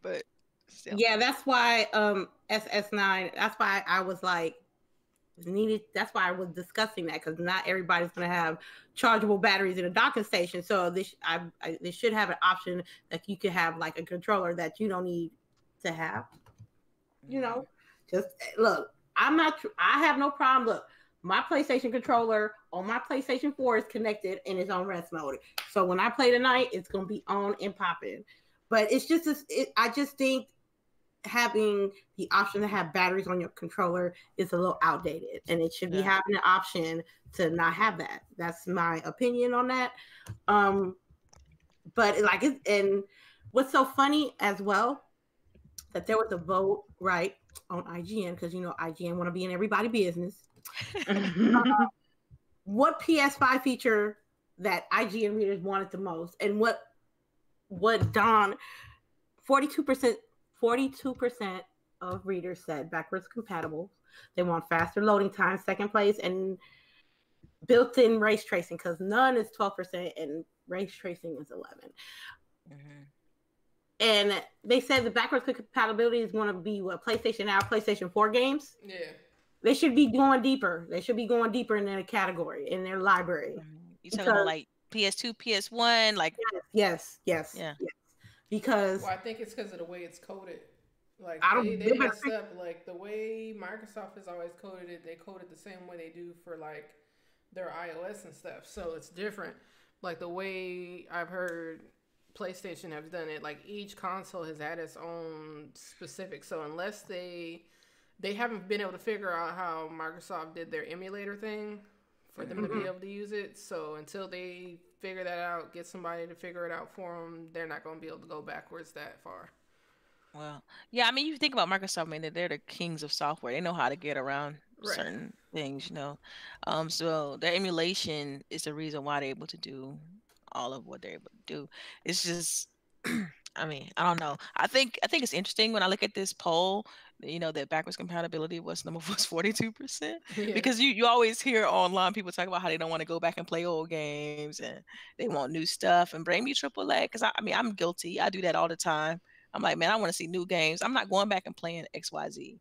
but still. yeah, that's why um SS9. That's why I was like needed. That's why I was discussing that because not everybody's gonna have chargeable batteries in a docking station. So this I, I they should have an option that you could have like a controller that you don't need to have you know, just look. I'm not. I have no problem. Look, my PlayStation controller on my PlayStation 4 is connected and it's on rest mode. So when I play tonight, it's gonna be on and popping. But it's just, it, I just think having the option to have batteries on your controller is a little outdated, and it should be yeah. having an option to not have that. That's my opinion on that. Um, but like, it, and what's so funny as well that there was a vote right on IGN because you know IGN want to be in everybody business. uh, what PS5 feature that IGN readers wanted the most, and what what Don, forty two percent, forty two percent of readers said backwards compatible. They want faster loading time, second place, and built-in ray tracing because none is twelve percent and ray tracing is 11 mm-hmm and they said the backwards compatibility is going to be what PlayStation Now, PlayStation Four games. Yeah, they should be going deeper. They should be going deeper in their category in their library. Mm-hmm. You talking about like PS2, PS1, like yes, yes, yeah, yes. Because well, I think it's because of the way it's coded. Like I don't, they, they messed up. Like the way Microsoft has always coded it, they code it the same way they do for like their iOS and stuff. So it's different. Like the way I've heard PlayStation have done it. Like each console has had its own specific. So unless they they haven't been able to figure out how Microsoft did their emulator thing for them mm-hmm. to be mm-hmm. able to use it. So until they figure that out, get somebody to figure it out for them, they're not going to be able to go backwards that far. Well, yeah, I mean, you think about Microsoft, I mean, they're the kings of software. They know how to get around Right. certain things, you know. Um, so their emulation is the reason why they're able to do all of what they're able to do. It's just, I mean, I don't know. I think I think it's interesting when I look at this poll. You know, that backwards compatibility was number was forty two percent Yeah. because you you always hear online people talk about how they don't want to go back and play old games and they want new stuff and bring me AAA because I, I mean I'm guilty. I do that all the time. I'm like, man, I want to see new games. I'm not going back and playing XYZ.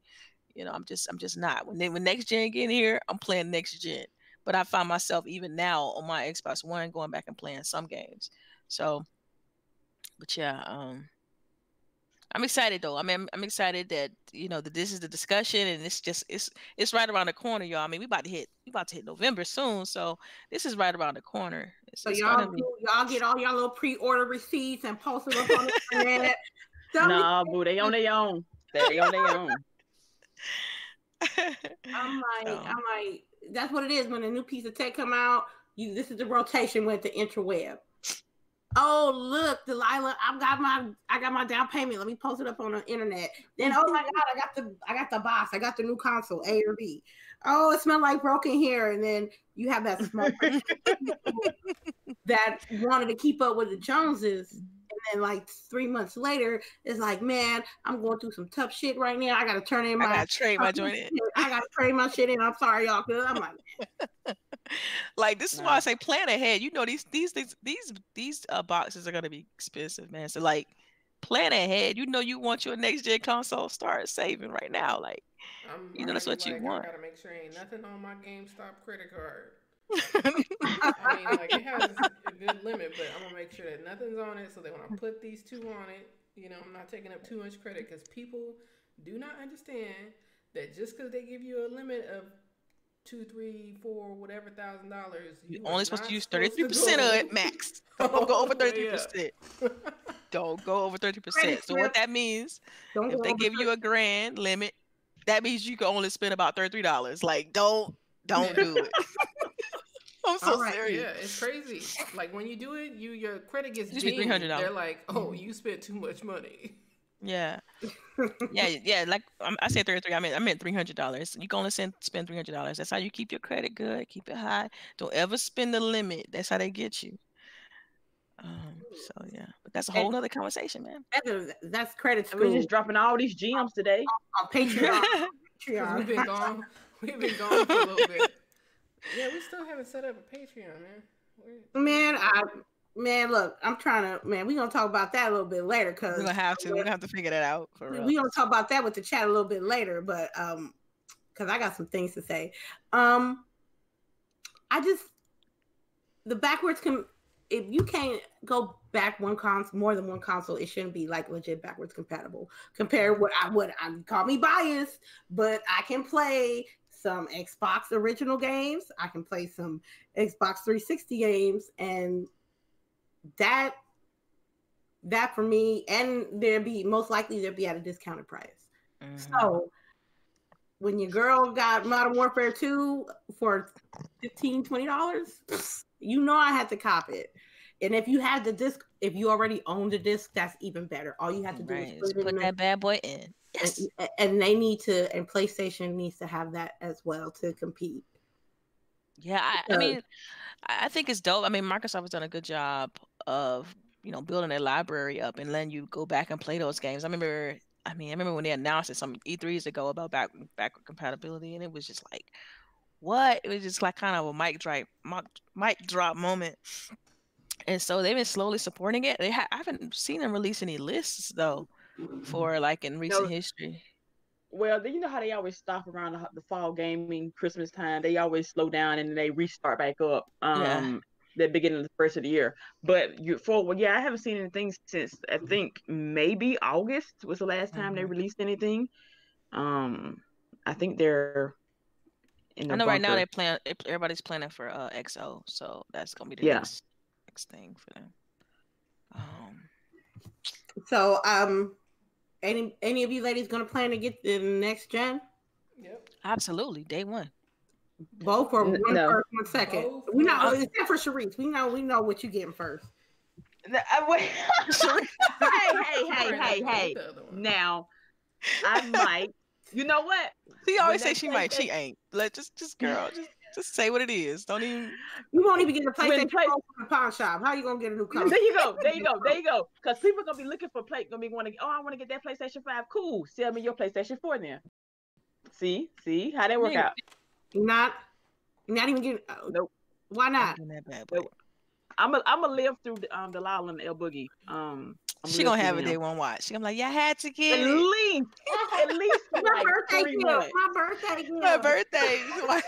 You know, I'm just I'm just not. When they when next gen get in here, I'm playing next gen. But I find myself even now on my Xbox One going back and playing some games. So but yeah, um I'm excited though. I mean, I'm, I'm excited that you know that this is the discussion, and it's just it's it's right around the corner, y'all. I mean, we about to hit we about to hit November soon, so this is right around the corner. It's, So it's y'all, be- y'all get all y'all little pre-order receipts and post them up on the internet. Tell me- Nah, boo, they on their own. They on their own. I'm like, So- I'm like, that's what it is. When a new piece of tech come out, you this is the rotation with the interweb. Oh look, Delilah, I've got my I got my down payment. Let me post it up on the internet. Then oh my god, I got the I got the box, I got the new console, A or B. Oh, it smelled like broken hair. And then you have that person that wanted to keep up with the Joneses. And then like three months later, it's like, man, I'm going through some tough shit right now. I gotta turn in I my gotta trade my joint in. I gotta trade my shit in. I'm sorry, y'all. Cause I'm like, Like this is why I say plan ahead. You know these these these these these uh, boxes are gonna be expensive, man. So like plan ahead. You know you want your next gen console. Start saving right now. Like I'm You know, that's already what you want. I gotta make sure ain't nothing on my GameStop credit card. I mean, like it has a good limit, but I'm gonna make sure that nothing's on it, so that when I put these two on it, you know, I'm not taking up too much credit because people do not understand that just because they give you a limit of two, three, four, whatever thousand dollars, you are only supposed to use thirty three percent of it max. Don't go over oh, way thirty up. percent. Don't go over thirty percent. So what that means, don't if they give you a grand limit, that means you can only spend about thirty three dollars. Like don't don't do it. I'm so All right, serious. Yeah, it's crazy. Like when you do it, you your credit gets Used be $300. They're like, "Oh, you spent too much money." Yeah, yeah, yeah. Like um, I said, thirty three. I mean, I meant three hundred dollars. You can only spend spend three hundred dollars. That's how you keep your credit good. Keep it high. Don't ever spend the limit. That's how they get you. Um. So yeah, but that's a And- whole nother conversation, man. That's, that's credit And we're just dropping all these gems today. on Patreon. 'Cause Patreon. we've been gone. We've been gone for a little bit. Yeah, we still haven't set up a Patreon, man. We're- Man, I man, look, I'm trying to man. We're gonna talk about that a little bit later because We're gonna have to. We're gonna have to figure that out for real. we're gonna talk about that with the chat a little bit later. But um, because I got some things to say. Um, I just the backwards can if you can't go back one console more than one console, it shouldn't be like legit backwards compatible. Compare what I would I call me biased, but I can play some Xbox original games. I can play some Xbox 360 games, and that that for me, and there'd be most likely they'd be at a discounted price. Mhm. So when your girl got Modern Warfare 2 for 15 dollars, you know I had to cop it. And if you had the disc, if you already own the disc, that's even better. All you have to do Right, is put put that bad boy in. Yes. and, and they need to and PlayStation needs to have that as well to compete. Yeah, I, I mean, I think it's dope. I mean, Microsoft has done a good job of you know building their library up and letting you go back and play those games. I remember, I mean, I remember when they announced it some E3s ago about back backward compatibility, and it was just like, what? It was just like kind of a mic drop, mic, mic drop moment. And so they've been slowly supporting it. They ha- I haven't seen them release any lists though for like in recent No. history. Well, then you know how they always stop around the, the fall gaming, Christmas time. They always slow down and they restart back up. Um, Yeah. the beginning of the first of the year. But you for well, yeah, I haven't seen anything since I think maybe August was the last time they Mhm. released anything. Um, I think they're. In I the know right now they plan. they- Everybody's planning for uh XO, so that's gonna be the Yeah. next next thing for them. Um, So um any any of you ladies gonna plan to get the next gen? Yep. absolutely, day one. Both or N- one no. first, one second. Both We know or- except for Sharice. We know we know what you getting first. N- I- wait. hey, hey, hey, hey, hey. hate the other one. Now, I might. You know what? She always When say she might. She ain't. Let just just girl. Just just say what it is. Don't even. You won't even get a When PlayStation play- 4 from the pawn shop. How you gonna get a new console? There you go. There you go. There you go. Because people gonna be looking for play. Gonna be wanting. Oh, I want to get that PlayStation Five. Cool. Sell me your PlayStation Four then. See, see how that work out. Not, not even getting. oh, Nope. Why not? doing that bad boy. Nope. I'm a, I'm gonna live through the, um the Lyle and the El Boogie. Um, I'm She gonna have a day one watch. She gonna be like, yeah, I had to At get it. least, at least for My like birthday three gift. My birthday gift. Her birthday.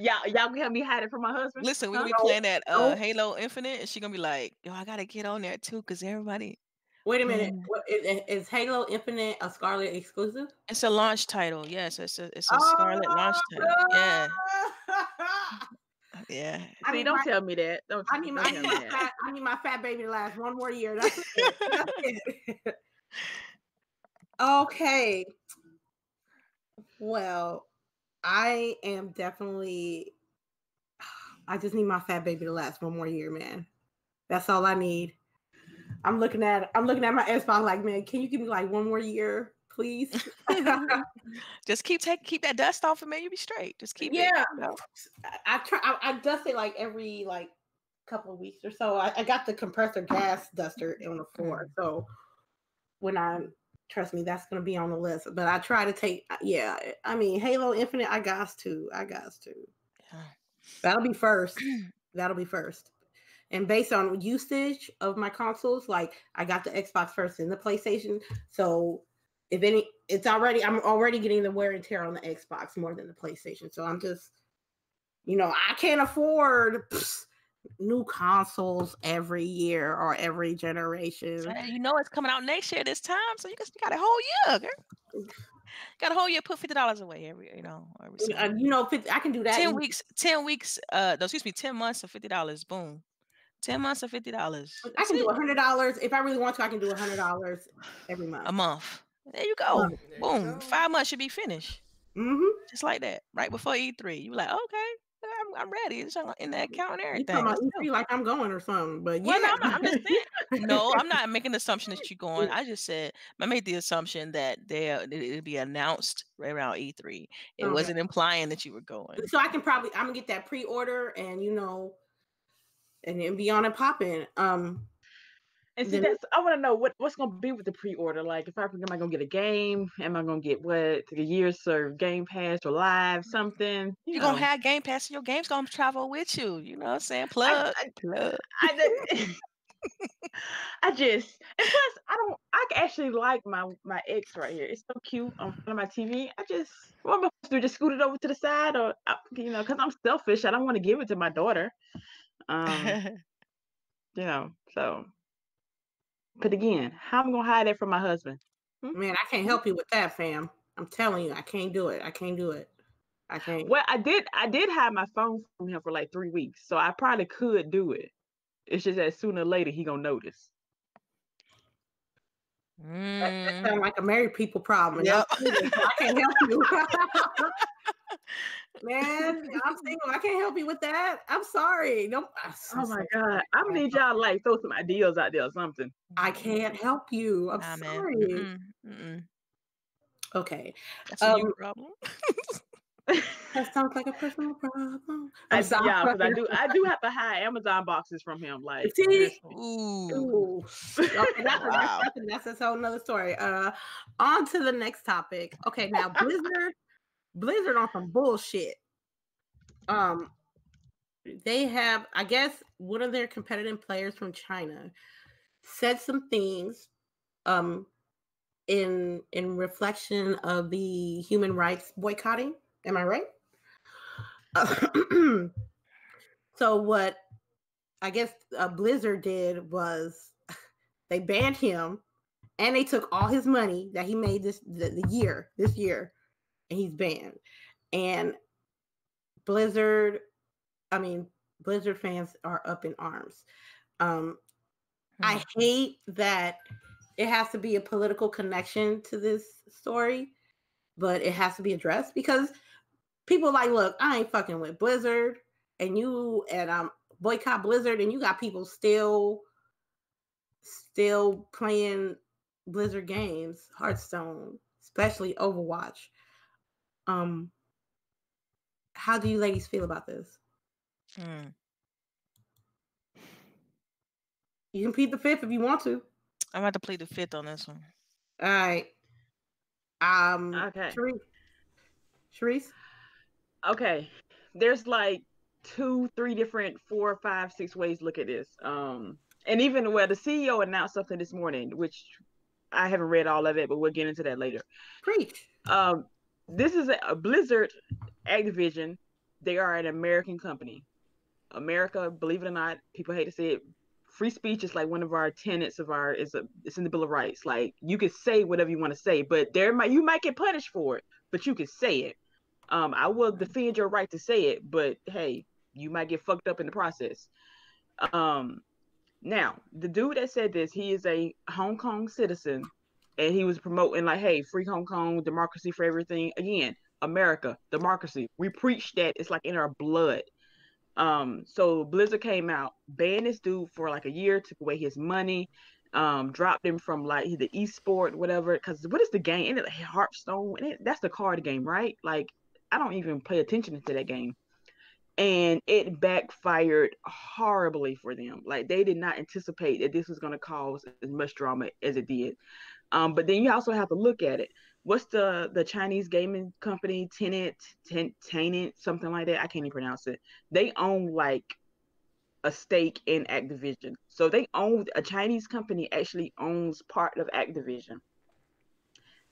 Like, Y'all, y'all can help me hide it from my husband. Listen, we Huh? gonna be playing that No. uh Halo Infinite, and she gonna be like, "Yo, I gotta get on there too, cause everybody." Wait a minute. Mm. What, is, is Halo Infinite a Scarlett exclusive? It's a launch title. Yes, it's a it's a Scarlett launch title. Yeah, yeah. I See, need don't my- tell me that. Don't, I need my, don't tell me that. fat, I need my fat baby to last one more year. That's it. That's it. okay. Well, I am definitely. I just need my fat baby to last one more year, man. That's all I need. I'm looking at. I'm looking at my Xbox like, man, can you give me like one more year, please? Just keep take keep that dust off, and man, you be straight. Just keep it. Yeah. you know. I, I try. I, I dust it like every like couple of weeks or so. I, I got the compressor gas duster on the floor, mm. so when I trust me, that's gonna be on the list. But I try to take. uh, Yeah, I mean, Halo Infinite. I got to. I got to. Yeah. That'll be first. That'll be first. And based on usage of my consoles, like I got the Xbox first and the PlayStation. So if any, it's already I'm already getting the wear and tear on the Xbox more than the PlayStation. So I'm just, you know, I can't afford pfft, new consoles every year or every generation. So, you know it's coming out next year this time, so you, just, you got a whole year, girl. Got a whole year. Put fifty dollars away every, you know, every Uh, you know, 50, I can do that. ten in- weeks. Ten weeks. Uh, no, excuse me. Ten months of fifty dollars. Boom. Ten months of fifty dollars. I can do a hundred dollars if I really want to. I can do a hundred dollars every month. a month. There you go. Month. There you Boom. go. Five months should be finished. Mm-hmm. Just like that. Right before E3. You were like, okay, I'm, I'm ready. It's in that account and You everything. talking about go. E3 like I'm going or something, but Well, yeah. no, I'm, not, I'm saying. No, I'm not making the assumption that you're going. I just said I made the assumption that it it'd be announced right around E3. It Okay. wasn't implying that you were going. so I can probably I'm gonna get that pre-order and you know, and then be on and popping. Um, And see, that's I want to know what what's gonna be with the pre-order. Like, if I am I gonna get a game? Am I gonna get what the year serve Game Pass or Live something? You You're know. gonna have Game Pass and your game's gonna travel with you. You know what I'm saying? Plug, I- plug. I, I just and plus I don't I actually like my my X right here. It's so cute on front of my TV. I just what am I supposed to do? Just scoot it over to the side or uh, you know because I'm selfish. I don't want to give it to my daughter. Um, you know so. But again, how am I gonna hide that from my husband? man, I can't help you with that, fam. I'm telling you, I can't do it. I can't do it. I can't. Well, I did I did hide my phone from him for like three weeks, so I probably could do it. It's just that sooner or later he gonna notice. That, Mm. that sounds like a married people problem. Yep. I'm single, so I can't help you. man, I'm single. I can't help you with that. I'm sorry. No, I'm so Oh my sorry. god, I'm need y'all to, like throw some ideas out there or something. I can't help you. I'm Nah, sorry. Mm-mm, mm-mm. Okay. That's a you Um, problem. That sounds like a personal problem. I, I'm sorry. yeah, because I do I do have to hide Amazon boxes from him. Like See? Ooh. Ooh. Okay, that's, a, Wow. that's, a, that's a whole nother story. Uh, on to the next topic. Okay, now Blizzard, Blizzard on some bullshit. Um, they have, I guess, one of their competitive players from China said some things, um, in in reflection of the human rights boycotting. Am I right? so what I guess uh, Blizzard did was they banned him and they took all his money that he made this the, the year this year and he's banned and Blizzard I mean Blizzard fans are up in arms um I Hmm. hate that it has to be a political connection to this story but it has to be addressed because people like look I ain't fucking with Blizzard and you and um boycott Blizzard, and you got people still still playing Blizzard games, Hearthstone, especially Overwatch. Um, how do you ladies feel about this? Hmm. You can plead the fifth if you want to. I'm about to plead the fifth on this one. All right. Um. Okay. Sharice. Sharice. okay there's like two three different four five six ways to look at this um and even where the ceo announced something this morning which i haven't read all of it but we'll get into that later Preach. um this is a, a blizzard activision. They are an american company. America believe it or not people hate to say it free speech is like one of our tenets of our is a it's in the bill of rights. Like you can say whatever you want to say but there might you might get punished for it but you can say it. Um, I will defend your right to say it, but hey, you might get fucked up in the process. Um, now the dude that said this, he is a Hong Kong citizen, and he was promoting like, hey, free Hong Kong, democracy for everything. Again, America, democracy. We preach that it's like in our blood. Um, so Blizzard came out, banned this dude for like a year, took away his money, um, dropped him from like the esport, whatever. Because what is the game? Isn't it Hearthstone? It, that's the card game, right? Like I don't even pay attention to that game. And it backfired horribly for them. Like they did not anticipate that this was going to cause as much drama as it did. Um, but then you also have to look at it. What's the the Chinese gaming company Tenant Ten, Tenant something like that? I can't even pronounce it. They own like a stake in Activision. So they own a Chinese company actually owns part of Activision.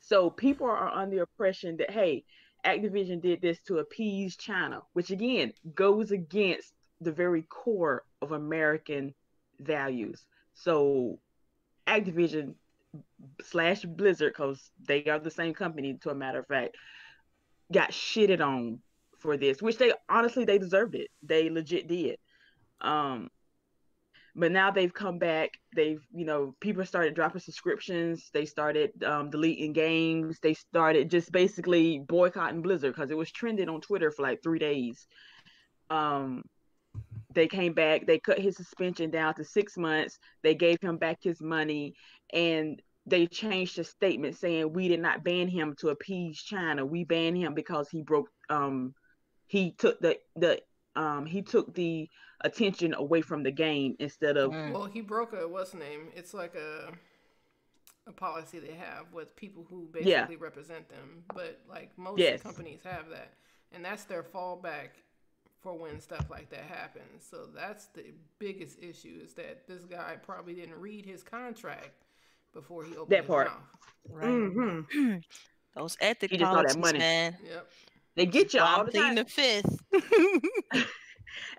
So people are under the impression that hey, Activision did this to appease China, which again goes against the very core of American values. So Activision slash Blizzard, because they are the same company to a matter of fact, got shitted on for this, which they honestly they deserved it. They legit did. Um but now they've come back they've you know people started dropping subscriptions they started um, deleting games they started just basically boycotting blizzard because it was trending on twitter for like three days um, they came back they cut his suspension down to six months they gave him back his money and they changed the statement saying we did not ban him to appease china we banned him because he broke um he took the the um he took the attention away from the game instead of Mm. Well, he broke a what's the name? It's like a a policy they have with people who basically Yeah. represent them. But like most Yes. companies have that, and that's their fallback for when stuff like that happens. So that's the biggest issue is that this guy probably didn't read his contract before he opened That his part. mouth. Right. Mm-hmm. Those ethic He just saw that money. man. Yep. they get you Why all the time the fifth.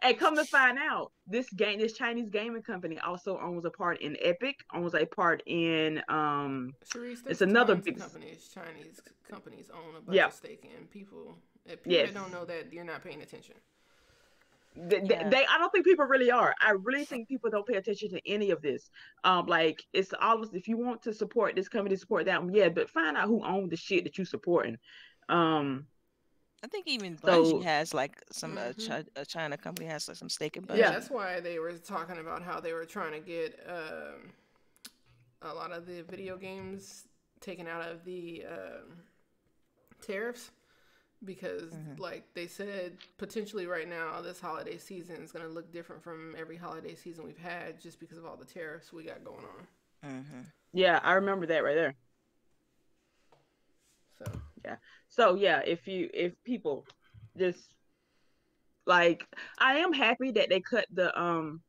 and come to find out this game this chinese gaming company also owns a part in epic owns a part in um Sharice, It's another big- companies, Chinese companies own a bunch Yeah. of stake in people. If people Yes. that don't know that, you're not paying attention. They, they- Yeah. they i don't think people really are i really think people don't pay attention to any of this um like it's always if you want to support this company support that one yeah but find out who owns the shit that you're supporting um I think even So- has like some uh, Mhm. Chi- a China company has like some stake in Bungie. Yeah, Yeah. that's why they were talking about how they were trying to get um, a lot of the video games taken out of the um, tariffs because, Mhm. like they said, potentially right now this holiday season is going to look different from every holiday season we've had just because of all the tariffs we got going on. hmm yeah i remember that right there So Yeah. So yeah, if you if people just like I am happy that they cut the um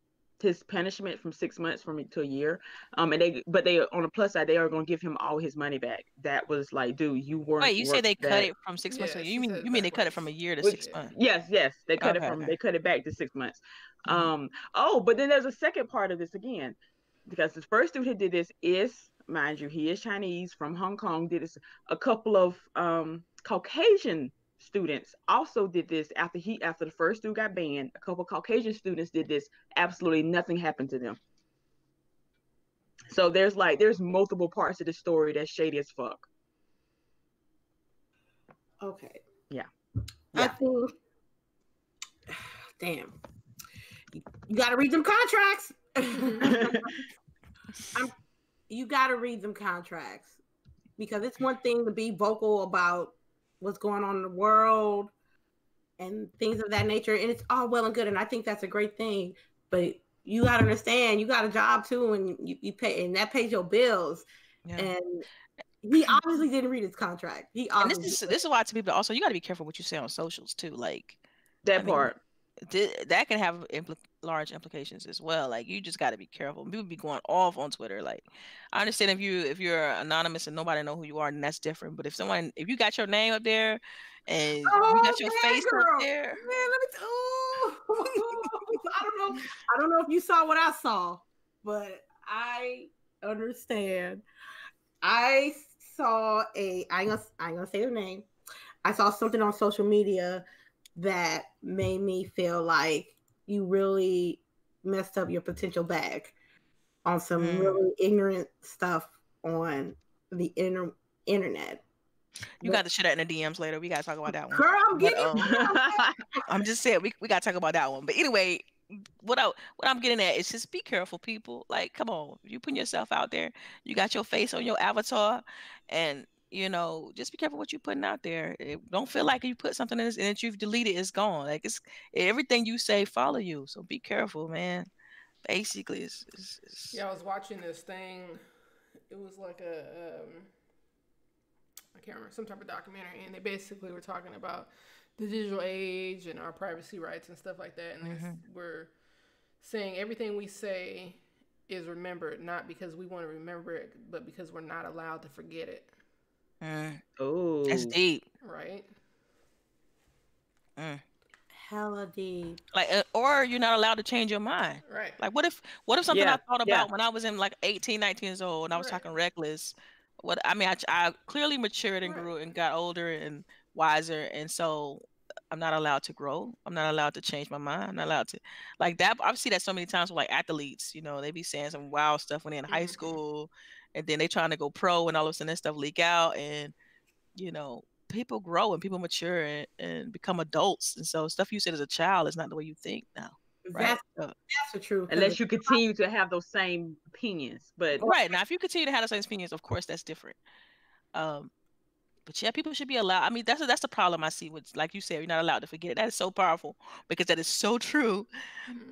his punishment from six months from to a year. Um and they but they on the plus side they are gonna give him all his money back. That was like, dude, you weren't Wait, you say worth they cut it from six months? Yeah, to she you mean you mean they cut it from a year to Which- six months? Yes, yes. They cut Okay, it from okay. they cut it back to six months. Mhm. Um oh, but then there's a second part of this again. Because the first dude who did this is, mind you, he is Chinese from Hong Kong, did this a couple of um Caucasian students also did this after he after the first dude got banned, a couple Caucasian students did this, absolutely nothing happened to them. So there's like there's multiple parts of the story that's shady as fuck. Okay. Yeah. I think. Damn. You got to read them contracts. I'm, you got to read them contracts because it's one thing to be vocal about what's going on in the world and things of that nature, and it's all well and good, and I think that's a great thing. But you got to understand, you got a job too, and you, you pay, and that pays your bills. Yeah. And he obviously didn't read his contract. He obviously and this is this is why to people also you got to be careful what you say on socials too. Like that I part. Mean, th- that can have impl- large implications as well. Like you just got to be careful. People be going off on Twitter. Like I understand if you if you're anonymous and nobody know who you are, then that's different. But if someone if you got your name up there and oh, you got oh, your man, face girl. up there, man, let me. T- oh. I don't know. I don't know if you saw what I saw, but I understand. I saw a. I ain't gonna. I ain't gonna say her name. I saw something on social media that made me feel like you really messed up your potential bag on some mm. really ignorant stuff on the inter- internet. You but, got to shit out in the DMs later. We got to talk about that one. Girl, I'm getting. But, um, I'm just saying we, we got to talk about that one. But anyway, what I what I'm getting at is just be careful, people. Like, come on, you putting yourself out there. You got your face on your avatar, and you know, just be careful what you're putting out there. It, don't feel like you put something in this and that you've deleted, it's gone. Like it's everything you say follow you. So be careful, man. Basically, it's, it's, it's... yeah. I was watching this thing. It was like a um, I can't remember some type of documentary, and they basically were talking about the digital age and our privacy rights and stuff like that. And mm-hmm. we're saying everything we say is remembered not because we want to remember it, but because we're not allowed to forget it. Mm. Oh, that's deep. Right. Mm. Hella deep. Like, uh, or you're not allowed to change your mind. Right. Like, what if, what if something yeah. I thought about yeah. when I was in like 18, 19 years old and I was right. talking reckless? What I mean, I, I clearly matured and right. grew and got older and wiser, and so I'm not allowed to grow. I'm not allowed to change my mind. I'm not allowed to like that. I've seen that so many times with like athletes. You know, they be saying some wild stuff when they're in mm-hmm. high school and then they trying to go pro and all of a sudden that stuff leak out and you know people grow and people mature and, and become adults and so stuff you said as a child is not the way you think now right? That's, that's the truth. Unless you continue to have those same opinions, but right now, if you continue to have the same opinions, of course, that's different. Um, but yeah, people should be allowed. I mean, that's that's the problem I see with, like you said, you're not allowed to forget. It. That is so powerful because that is so true.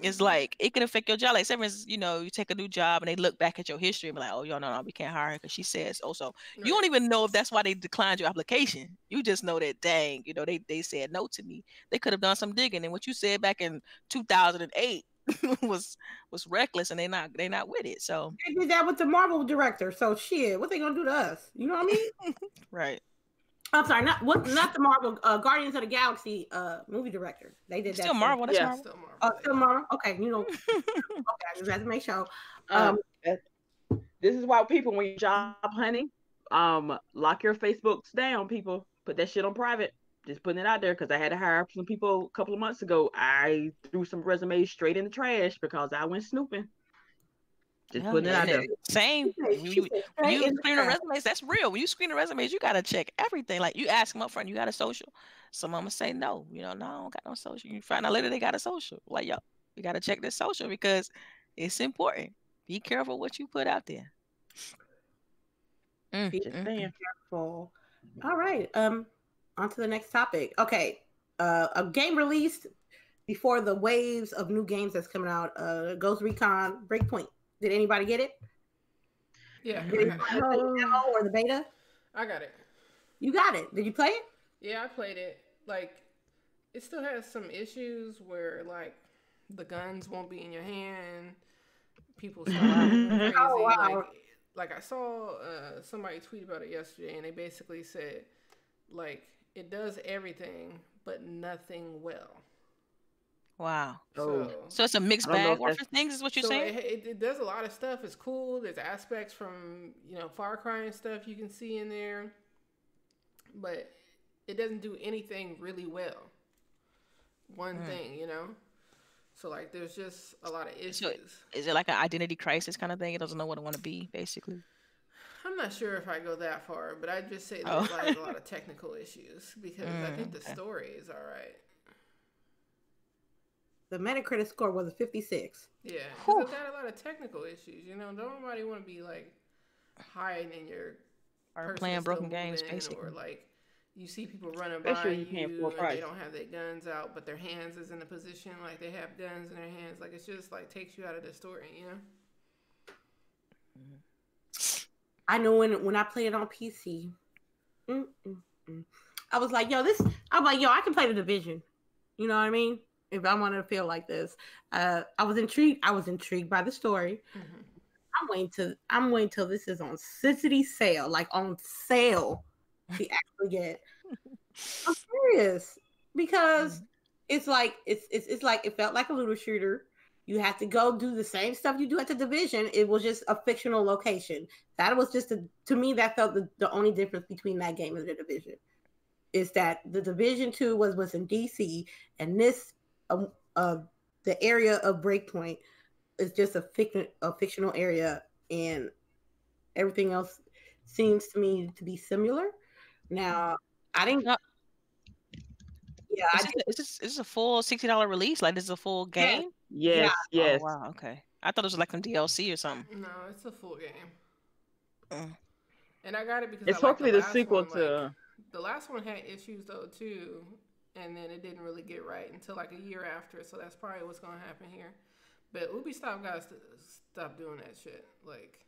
It's mm-hmm. like it can affect your job. Like, severance, you know, you take a new job and they look back at your history and be like, "Oh, yo, no, no, we can't hire her because she says oh." So right. you don't even know if that's why they declined your application. You just know that, dang, you know, they they said no to me. They could have done some digging, and what you said back in 2008 was was reckless and they not they not with it. So they did that with the Marvel director. So shit, what they gonna do to us? You know what I mean? right. I'm sorry, not what, not the Marvel uh, Guardians of the Galaxy uh, movie director. They did still that. Marvel. That's yeah. Marvel. Still Marvel. Oh, still Marvel. Okay, you know. okay, I just have to make sure. Um, um, this is why people, when you job hunting, um, lock your Facebooks down. People put that shit on private. Just putting it out there because I had to hire some people a couple of months ago. I threw some resumes straight in the trash because I went snooping. Just yeah, putting it out there. Same. When you, when you screen the resumes, that's real. When you screen the resumes, you gotta check everything. Like you ask them up front, you got a social. Some of them say no. You know, no, I don't got no social. You find out later they got a social. Like yo, you gotta check this social because it's important. Be careful what you put out there. Mm, Be mm, mm. careful. All right. Um, on to the next topic. Okay. Uh, a game released before the waves of new games that's coming out. Uh, Ghost Recon Breakpoint. Did anybody get it? Yeah. Did the demo or the beta? I got it. You got it. Did you play it? Yeah, I played it. Like, it still has some issues where like the guns won't be in your hand. People start crazy. Oh, wow. Like, like I saw uh, somebody tweet about it yesterday, and they basically said like it does everything but nothing well. Wow. So, so it's a mixed bag for things, is what you're so saying? It, it, it, does a lot of stuff. It's cool. There's aspects from you know Far Cry and stuff you can see in there, but it doesn't do anything really well. One mm. thing, you know. So like, there's just a lot of issues. So is it like an identity crisis kind of thing? It doesn't know what it want to be, basically. I'm not sure if I go that far, but I'd just say there's oh. like a lot of technical issues because mm, I think the okay. story is all right. The Metacritic score was a 56. Yeah, because it's got a lot of technical issues. You know, don't nobody want to be like hiding in your Or playing broken games, basically. or like you see people running Especially by you you're paying full and price. they don't have their guns out, but their hands is in a position like they have guns in their hands. Like it's just like takes you out of the story, you know. I know when when I played it on PC, mm, mm, mm, I was like, yo, this. I'm like, yo, I can play the division. You know what I mean? If I wanted to feel like this, uh, I was intrigued. I was intrigued by the story. Mhm. I'm waiting to. I'm waiting till this is on City sale, like on sale, to actually get. I'm serious because it's like it's it's it's like it felt like a little shooter. You have to go do the same stuff you do at the division. It was just a fictional location. That was just a, to me that felt the, the only difference between that game and the division is that the division two was was in DC and this um uh the area of Breakpoint is just a fiction a fictional area and everything else seems to me to be similar. Now I didn't. No. Yeah, I Is this, is this, is this a full sixty dollar release? Like this is a full game? Yes, Oh, yes. wow. Okay. I thought it was like some DLC or something. No, it's a full game. Mm. And I got it because It's I hopefully the last sequel one, to. like, the last one had issues though too, and then it didn't really get right until like a year after. So that's probably what's gonna happen here. But Ubisoft guys, stop doing that shit. Like,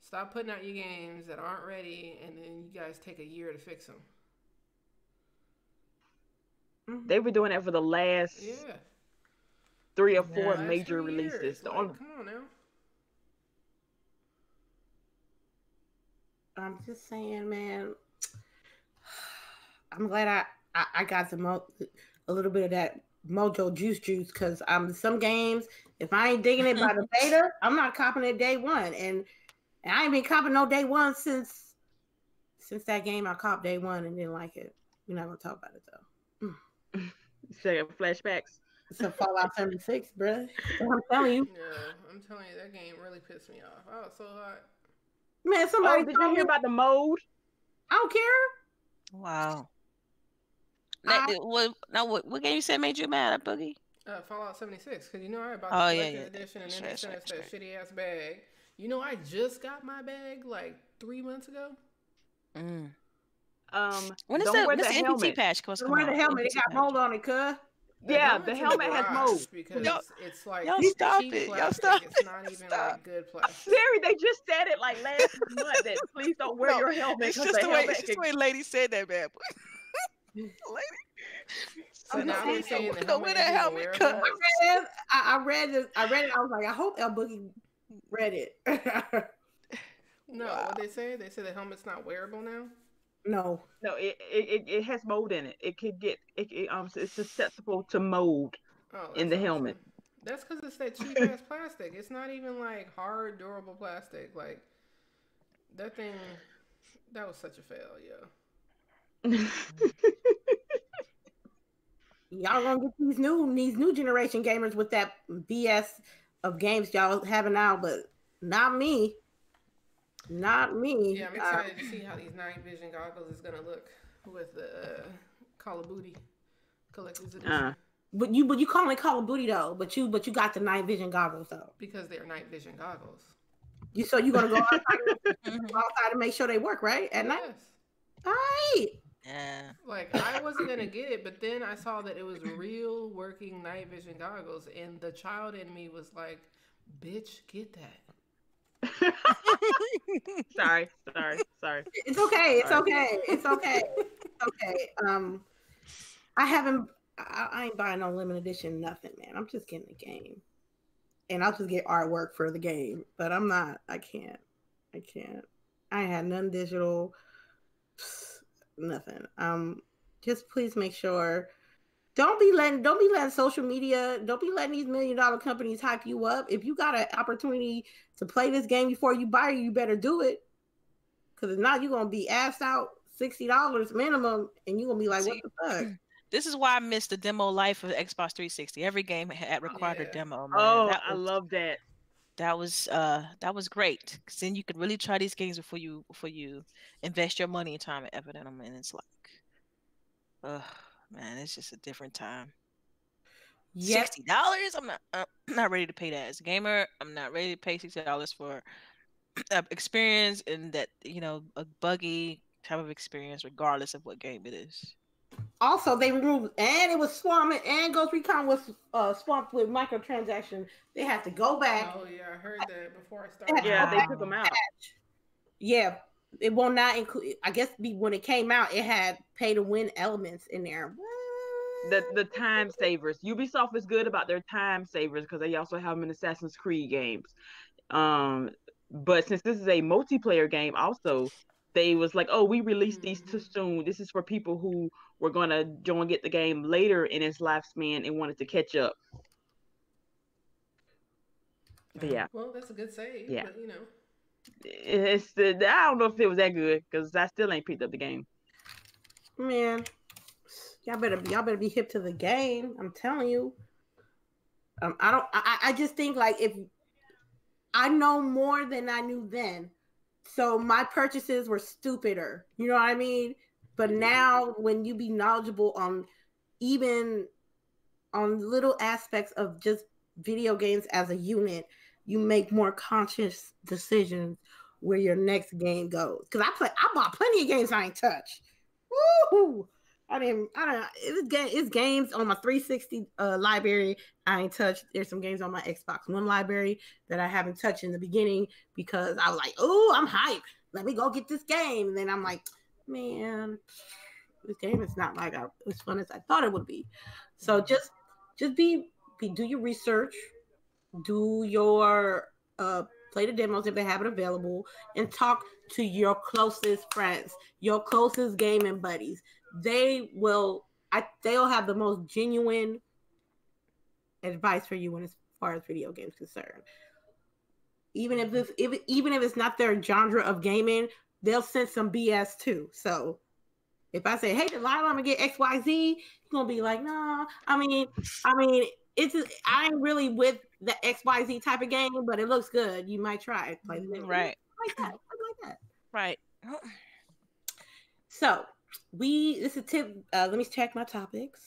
stop putting out your games that aren't ready, and then you guys take a year to fix them. Mm-hmm. They've been doing that for the last Yeah, three or four last major three years, releases. The Like, only- come on now. I'm just saying, man. I'm glad I I, I got some mo- a little bit of that mojo juice juice because um some games if I ain't digging it by the beta, I'm not copping it day one, and, and I ain't been copping no day one since since that game I copped day one and didn't like it. We're not gonna talk about it though. Second flashbacks. It's a Fallout 76, bruh. I'm telling you, Yeah, I'm telling you, that game really pissed me off. I was so hot. man. Oh, Somebody did told you me hear about the mode? I don't care. Wow. Now, I- what, now what, what game you said made you mad at Boogie? Uh, Fallout 76, because you know I bought Oh, the yeah, yeah. edition and then That's they right, sent us that's that shitty ass bag. You know I just got my bag like three months ago. Mm. Um, When is don't the, wear when's the the NPT helmet. patch supposed to Wear the out? helmet. It got mold on it, cuz. Yeah, the helmet has garage mold. because Y'all- it's, it's like y'all cheap stop it. Y'all plastic. stop It's it. not even Stop. like good plastic. Siri, they just said it like last month that please don't wear No, your helmet It's just the the way, helmet it's just the way lady said that, bad boy. lady. So I'm now just they're saying, saying the don't wear helmet that is even helmet, wearable. cuz. read, I, I read it. I read it. I was like, I hope El Boogie read it. No, what they say? They say the helmet's not wearable now. no, no, it, it it- it has mold in it. It could get it, it um it's susceptible to mold. Oh, In that's the helmet. That's because it's that cheap ass plastic. It's not even like hard, durable plastic. Like that thing. That was such a fail, yo. y'all gonna get these new these new generation gamers with that BS of games y'all having now, but not me. Not me. Yeah, I'm Uh, excited to see how these night vision goggles is gonna look with the uh, Call of Booty collector's edition Uh. but you but you call it Call of Booty though. But you but you got the night vision goggles though. because they're night vision goggles. You so you gonna go outside, Mhm. outside and make sure they work right at night. Yes. All right. Yeah. Like I wasn't gonna get it, but then I saw that it was real working night vision goggles, and the child in me was like, "Bitch, get that." sorry, sorry, sorry. It's okay. It's Sorry. okay. It's okay. It's okay. Um, I haven't. I, I ain't buying no limited edition. Nothing, man. I'm just getting the game, and I'll just get artwork for the game. But I'm not. I can't. I can't. I had none digital. Nothing. Um, just please make sure. Don't be letting. Don't be letting social media. Don't be letting these million dollar companies hype you up. If you got an opportunity to play this game before you buy it, you better do it. Cause if not, you're gonna be asked out sixty dollars minimum, and you're gonna be like, "What the fuck?" This is why I missed the demo life of Xbox 360. Every game had required Yeah. a demo. Man. Oh, that I was, love that. That was uh that was great. Cause then you could really try these games before you before you invest your money and time and effort in them. And it's like, oh man, it's just a different time. Yep. Sixty dollars? I'm not. Uh, I'm not ready to pay that as a gamer. I'm not ready to pay sixty dollars for uh, experience and that you know a buggy type of experience, regardless of what game it is. Also, they removed and it was swarming and Ghost Recon was uh, swamped with microtransactions. They had to go back. Oh yeah, I heard that before I started. Yeah, they took them out. Yeah, it will not include. I guess be, when it came out, it had pay to win elements in there. The the time savers. Ubisoft is good about their time savers because they also have them in Assassin's Creed games. Um, but since this is a multiplayer game, also they was like, oh, we released these too soon. This is for people who were gonna join get the game later in its lifespan and wanted to catch up. But yeah, Well, that's a good save. Yeah. But, you know. it's the I don't know if it was that good because I still ain't picked up the game. Man, y'all better y'all better be hip to the game. I'm telling you. Um, I don't. I, I just think like if I know more than I knew then, so my purchases were stupider. You know what I mean? But now, when you be knowledgeable on even on little aspects of just video games as a unit, you make more conscious decisions where your next game goes. Because I play, I bought plenty of games I ain't touched. Woo! I mean, I don't know. It's, it's games on my 360 uh, library I ain't touched. There's some games on my Xbox One library that I haven't touched in the beginning because I was like, oh, I'm hyped. Let me go get this game. And then I'm like, man, this game is not like I, as fun as I thought it would be. So just, just be, be do your research, do your uh play the demos if they have it available, and talk to your closest friends, your closest gaming buddies. They will I they'll have the most genuine advice for you when as far as video games concerned. Even if this if even if it's not their genre of gaming, they'll send some BS too. So if I say, "Hey, Delilah, I'm gonna get X, Y, Z," you're gonna be like, "No." I mean, I mean, it's I ain't really with the X, Y, Z type of game, but it looks good. You might try it. Play mm-hmm. the. Right. like that, like that. Right. So we this is tip. Uh, let me check my topics.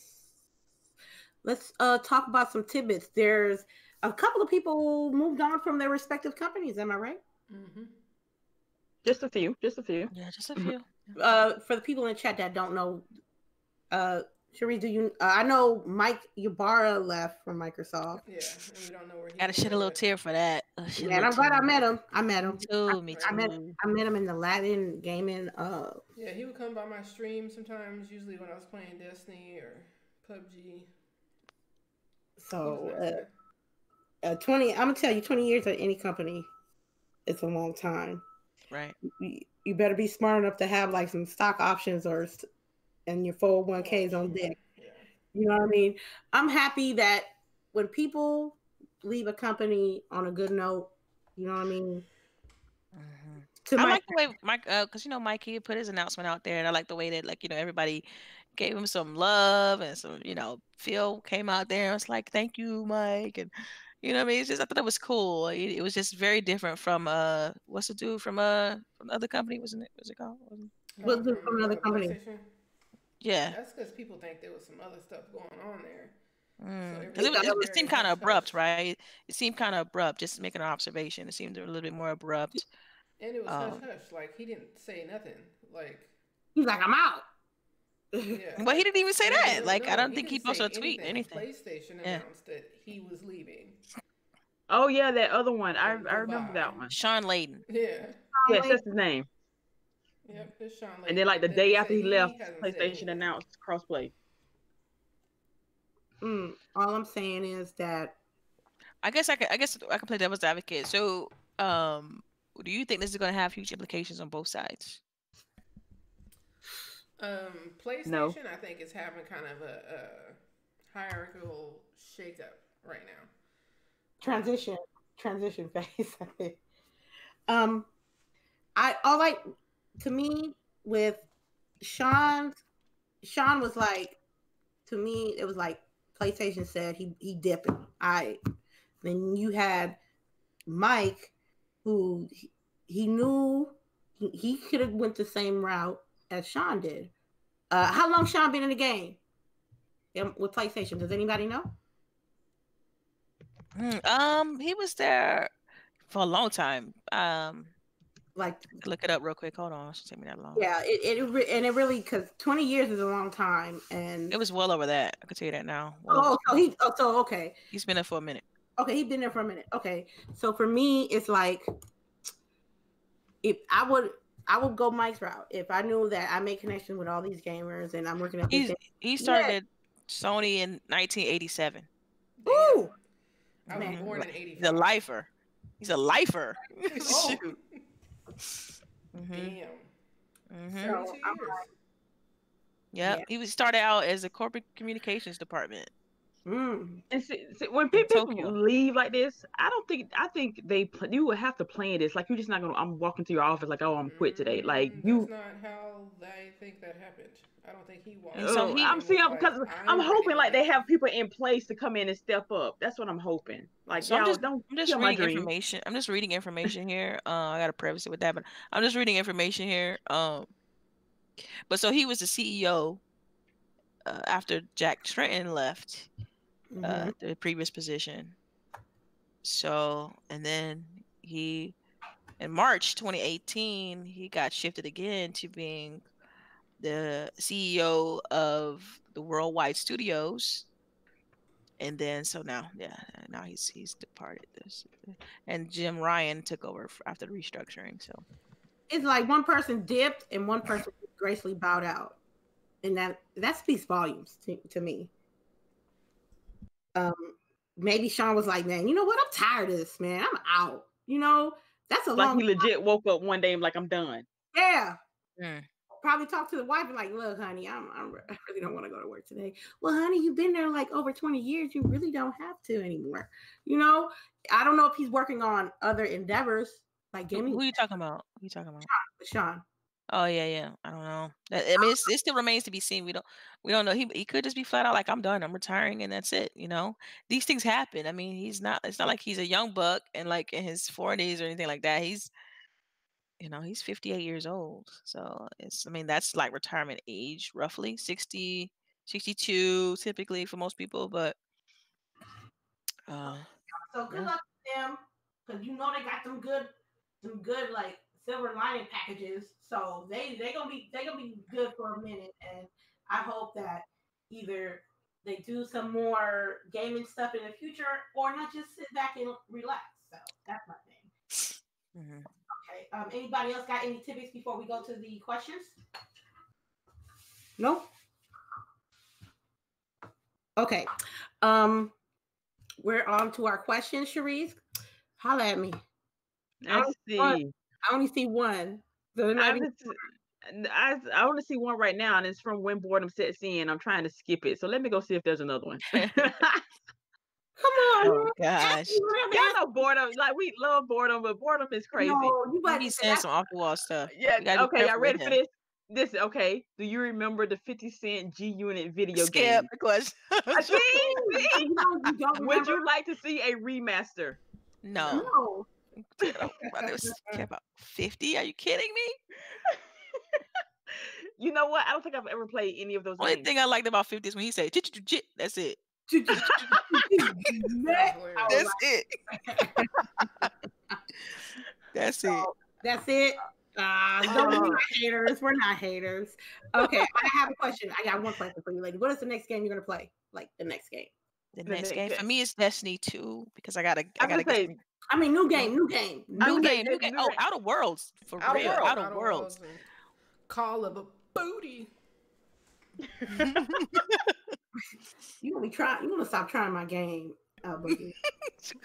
Let's uh talk about some tidbits. There's a couple of people moved on from their respective companies. Am I right? Mm-hmm. Just a few, just a few. Yeah, just a few. Uh, for the people in the chat that don't know, uh, Cherie, do you? Uh, I know Mike Ybarra left from Microsoft. Yeah, and we don't know where he Gotta shed a little tear for that. Yeah, and I'm glad I met him. I met him. Me too. Me I met too. I met him in the Latin gaming. Uh, Yeah, he would come by my stream sometimes, usually when I was playing Destiny or PUBG. So was uh, uh, twenty. I'm gonna tell you, twenty years at any company, it's a long time. Right. you, you better be smart enough to have like some stock options or st- and your 401ks on deck. Yeah. You know what I mean? I'm happy that when people leave a company on a good note, you know what I mean? Mhm. To I my like the way Mike, because you know Mike he put his announcement out there, and I like the way that like you know everybody gave him some love and some you know Phil came out there and was like thank you Mike and you know what I mean it's just I thought it was cool. It, it was just very different from uh what's the dude from uh from the other company wasn't it? Was it called? Wasn't- What's Oh, the- from another uh, company? PlayStation? Yeah, That's because people think there was some other stuff going on there. Mm. 'Cause everything it, was- it, it seemed kind of abrupt, right? It seemed kind of abrupt. Just making an observation. It seemed a little bit more abrupt. And it was Oh. hush hush. Like he didn't say nothing. Like he's like, I'm out. yeah. Well, he didn't even say No, that. no, Like I don't think he posted a tweet, anything. PlayStation Yeah. announced that he was leaving. Oh yeah, that other one. I I remember that one. Shawn Layden. Yeah. Yes, that's his name. Yep. It's Shawn And then like the day after said he left, hasn't PlayStation announced crossplay. Mm, all I'm saying is that I guess I could. I guess I can play devil's advocate. So, um, do you think this is going to have huge implications on both sides? Um, PlayStation, I think, is having kind of a, a hierarchical shakeup right now. transition transition phase. I think. um, I all like to me with Shawn. Shawn was like to me. It was like PlayStation said he he dipping. I then you had Mike, who he, he knew he, he could have went the same route as Shawn did. Uh, how long Shawn been in the game? With PlayStation? Does anybody know? Mm, um, he was there for a long time. Um, Like, look it up real quick. Hold on, it should take me that long. yeah, it, it re- and it really because twenty years is a long time, and It was well over that. I can tell you that now. Well oh, over- so he, oh, so okay, he's been there for a minute. okay, he's been there for a minute. Okay, so for me, it's like if I would, I would go Mike's route if I knew that I made connection with all these gamers and I'm working at He's he started Sony in 1987. Ooh, I was Man. born in He's a lifer. He's a lifer. Oh. Shoot. hmm Damn. hmm So, 32 Yep. Yeah. He was started out as a corporate communications department. mm. And see, see, when pe- people leave like this, I don't think I think they pl- you would have to plan this. Like you're just not gonna. I'm walking to your office like, oh, I'm quit today. Like Mm, you. That's not how I think that happened. I don't think he walked. And so he- I'm was seeing like, because I'm hoping like they have people in place to come in and step up. That's what I'm hoping. Like So I'm y'all just- don't I'm just kill my reading information. I'm just reading information here. Uh, I gotta preface it with that, but I'm just reading information here. Um, but so he was the CEO uh, after Jack Tretton left Mhm. uh, the previous position. So and then he, in March 2018, he got shifted again to being the CEO of the Worldwide Studios. And then so now, yeah, now he's he's departed this, and Jim Ryan took over after the restructuring. So it's like one person dipped and one person gracefully bowed out, and that that speaks volumes to, to me. Um, maybe Shawn was like, "Man, you know what? I'm tired of this, man. I'm out." You know, that's a Like long he legit woke up one day and like I'm done. yeah. Mm. Probably talk to the wife and like, "Look, honey, I'm, I'm I really don't want to go to work today." Well, honey, you've been there like over 20 years. You really don't have to anymore. You know, I don't know if he's working on other endeavors like gaming. who are you talking about? Who you talking about? with Shawn. Oh yeah, yeah. I don't know. That, I mean, it's, it still remains to be seen. We don't, we don't know. He he could just be flat out like, I'm done. I'm retiring, and that's it. You know, these things happen. I mean, he's not. It's not like he's a young buck and like in his 40s or anything like that. He's, you know, he's 58 years old. So it's. I mean, that's like retirement age, roughly 60, 62 typically for most people. But, uh, So good Yeah. luck to them, because you know they got some good, some good like silver lining packages. So they they gonna be they gonna be good for a minute, and I hope that either they do some more gaming stuff in the future, or not just sit back and relax. So that's my thing. mhm. Okay. Um. Anybody else got any tidbits before we go to the questions? Nope. Okay. Um. We're on to our questions, Cherise. Holla at me. I Oh, see. what? I only see one. So I, be- just, I, I only see one right now, and it's from when boredom sets in. I'm trying to skip it, so let me go see if there's another one. Y'all Come on. Oh gosh, me what I'm know boredom, like we love boredom, but boredom is crazy. No, you you better be saying some off the wall stuff. Uh, yeah. You gotta be Okay. Y'all ready for this? This okay? Do you remember the 50 Cent G Unit video Skip game? the question. See. see? You you don't Would you like to see a remaster? no. No. Kid, I don't- I was care about 50. Are you kidding me? You know what? I don't think I've ever played any of those Only games. thing I liked about 50 is when he said, "Chit, chit, chit," that's it. That's That's hilarious. That's it. That's it. That's it. Uh, don't be haters. We're not haters. Okay, I have a question. I got one question for you, lady. What is the next game you're gonna play? Like the next game? The The next next game for me is Destiny 2 because I gotta, I I'm gotta gonna get I mean, new game, new game. new I'm game, new game. new Oh, game. Outer Worlds for Outer real. Worlds. Outer Outer Worlds. and Call of a booty. You gonna be trying? You gonna stop trying my game? Uh, Boogie.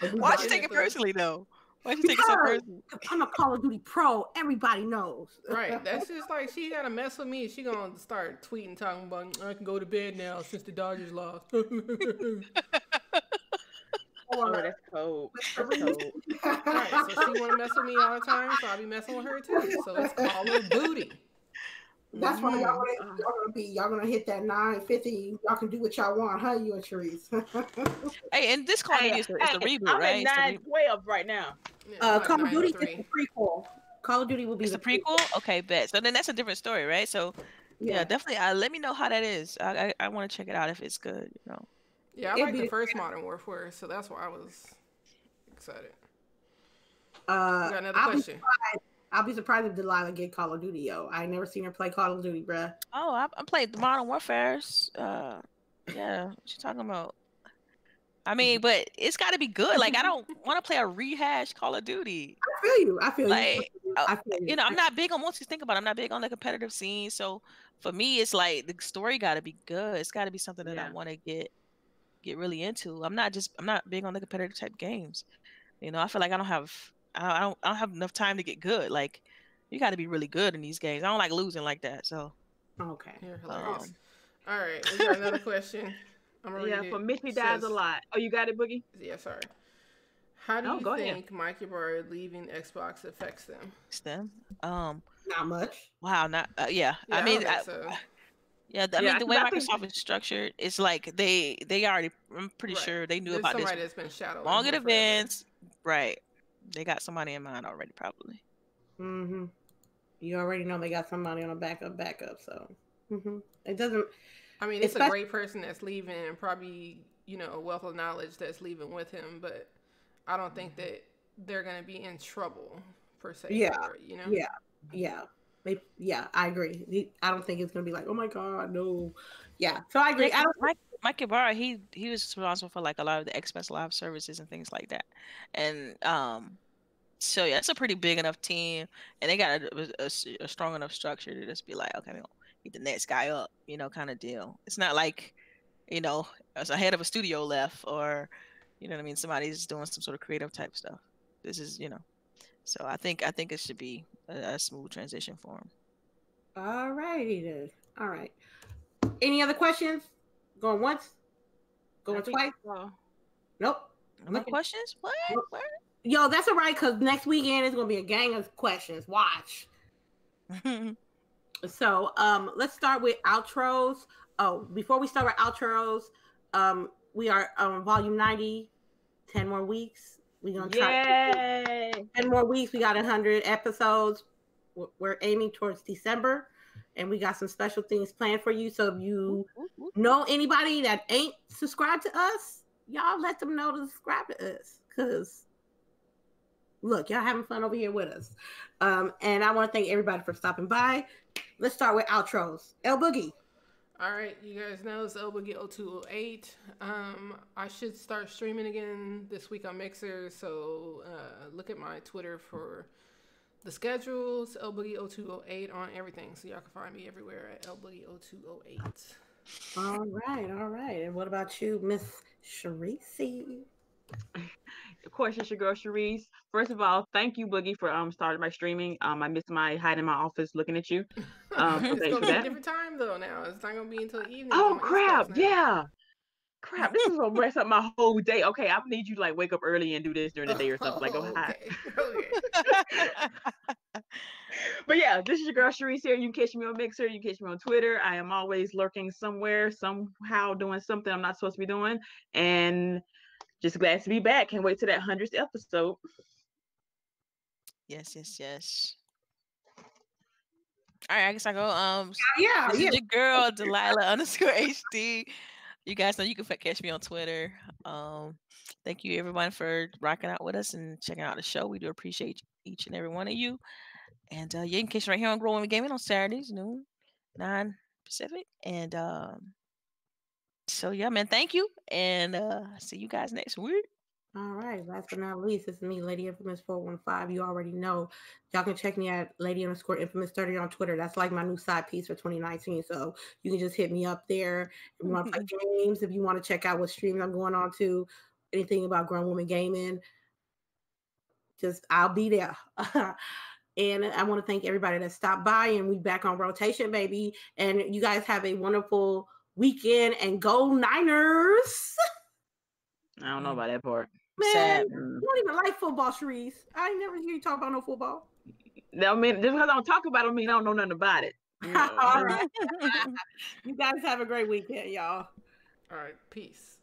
Why'd you take it it personally though? Why'd you take it so Because- personally? I'm a Call of Duty pro. Everybody knows. Right. That's just like she gotta mess with me. She gonna start tweeting talking about I can go to bed now since the Dodgers lost. Oh, that's cold. That's cold. right. So she wanna mess with me all the time, so I'll be messing with her too. So it's Call of Duty. That's why y'all Mhm. Gonna, y'all gonna be y'all gonna hit that 950. Y'all can do what y'all want, huh? You and Therese. Hey, and this Call Hey, Duty is the, it's the reboot, I'm right? at It's the, nine re- right now. Yeah, uh, like Call of Duty is 903. the prequel. Call of Duty will be it's the prequel. Okay, bet. So then that's a different story, right? So yeah, Yeah. definitely. Uh, let me know how that is. I I, I want to check it out if it's good. You know. Yeah, I It'd like be the the- first Modern Warfare, so that's why I was excited. Uh, We got another I'll question. surprised, I'll be surprised if Delilah get Call of Duty, yo. I never seen her play Call of Duty, bruh. Oh, I, I played the Modern Warfare's. Uh, yeah, what you talking about? I mean, but it's got to be good. Like, I don't want to play a rehash Call of Duty. I feel you. I feel Like, you. uh, I feel You know, I'm not big on. Once you think about, it, I'm not big on the competitive scene. So for me, it's like the story got to be good. It's got to be something that I want to get get really into. I'm not just. I'm not big on the competitive type games. You know, I feel like I don't have. I I don't. I don't have enough time to get good. Like, you got to be really good in these games. I don't like losing like that. So. Okay. You're hilarious. Um, All right, we got another question. I'm gonna Yeah, read for it. Miss Me It dies a lot. Oh, you got it, Boogie? Yeah, sorry. How do Oh, you go ahead. think Mike Ybarra leaving Xbox affects them? it's them. Um. Not much. Wow. Not. Uh, yeah. Yeah, I mean. don't I, think so. Yeah, th- I Yeah, mean the 'cause way I think- Microsoft is structured, it's like they they already. I'm pretty Right. sure they knew There's about this somebody that's been shadowing long in him forever. advance. Right. They got somebody in mind already, probably. Mm-hmm. You already know they got somebody on a backup, backup. So mm-hmm. it doesn't. I mean, it's a great person that's leaving, and probably you know a wealth of knowledge that's leaving with him. But I don't think that they're gonna be in trouble per se. Yeah, for it, you know. Yeah, yeah, they, yeah. I agree. I don't think it's gonna be like, oh my god, no. Yeah. So I agree. Yeah, I 'cause don't. Mike Mike Ybarra, he he was responsible for like a lot of the Xbox Live services and things like that, and um, so yeah, it's a pretty big enough team, and they got a strong enough structure to just be like, okay, we gonna get the next guy up, you know, kind of deal. It's not like, you know, as a head of a studio left, or you know what I mean, somebody's doing some sort of creative type stuff. This is, you know, so I think I think it should be a, a smooth transition for him. All righty then. All right. Any other questions? Going once? Going twice? so. Nope. No questions? What? Nope. What? Yo, that's all right because next weekend is gonna be a gang of questions. Watch. So um let's start with outros. Oh, before we start with outros, um we are on volume 90, 10 more weeks. We're gonna try Yay! 10 more weeks. We got 100 episodes. We're aiming towards December, and we got some special things planned for you. So if you know anybody that ain't subscribed to us, y'all let them know to subscribe to us. Cause look, y'all having fun over here with us. Um, and I want to thank everybody for stopping by. Let's start with outros. El Boogie. All right, you guys know it's Elboogie 0208. Um, I should start streaming again this week on Mixer, so uh, look at my Twitter for the schedules. Elboogie 0208 on everything, so y'all can find me everywhere at Elboogie 0208. All right, all right. And what about you, Miss Sharice? Of course, it's your girl Cherise. First of all, thank you, Boogie, for um starting my streaming. Um, I missed my hiding in my office looking at you. Um, so it's gonna for be a different time though. Now it's not gonna be until evening. Oh on my East crap! Yeah. Crap, this is gonna mess up my whole day. Okay, I need you to like wake up early and do this during the day or something. Like, go hi. okay. okay. But yeah, this is your girl Sharice here. You can catch me on Mixer. You can catch me on Twitter. I am always lurking somewhere, somehow doing something I'm not supposed to be doing. And just glad to be back. Can't wait to that hundredth episode. Yes, yes, yes. All right, I guess I go. Um, Yeah, this yeah. is your girl Delilah underscore HD. You guys know you can catch me on Twitter. Um, thank you everyone for rocking out with us and checking out the show. We do appreciate each and every one of you. And uh, yeah, you can catch right here on Growing Gaming on Saturdays, noon, nine Pacific. And um, so yeah, man, thank you, and uh, see you guys next week. All right. Last but not least, it's me, Lady Infamous 415. You already know. Y'all can check me at Lady underscore Infamous 30 on Twitter. That's like my new side piece for 2019. So you can just hit me up there. If you want to play games, if you want to check out what streams I'm going on to, anything about grown woman gaming, just I'll be there. and I want to thank everybody that stopped by and we back on rotation, baby. And you guys have a wonderful weekend and go Niners. I don't know about that part. Man, Sad. Mm. you don't even like football, Sharice. I ain't never hear you talk about no football. I mean, just because I don't talk about it, I mean I don't know nothing about it. You know, All right. You guys have a great weekend, y'all. All right. Peace.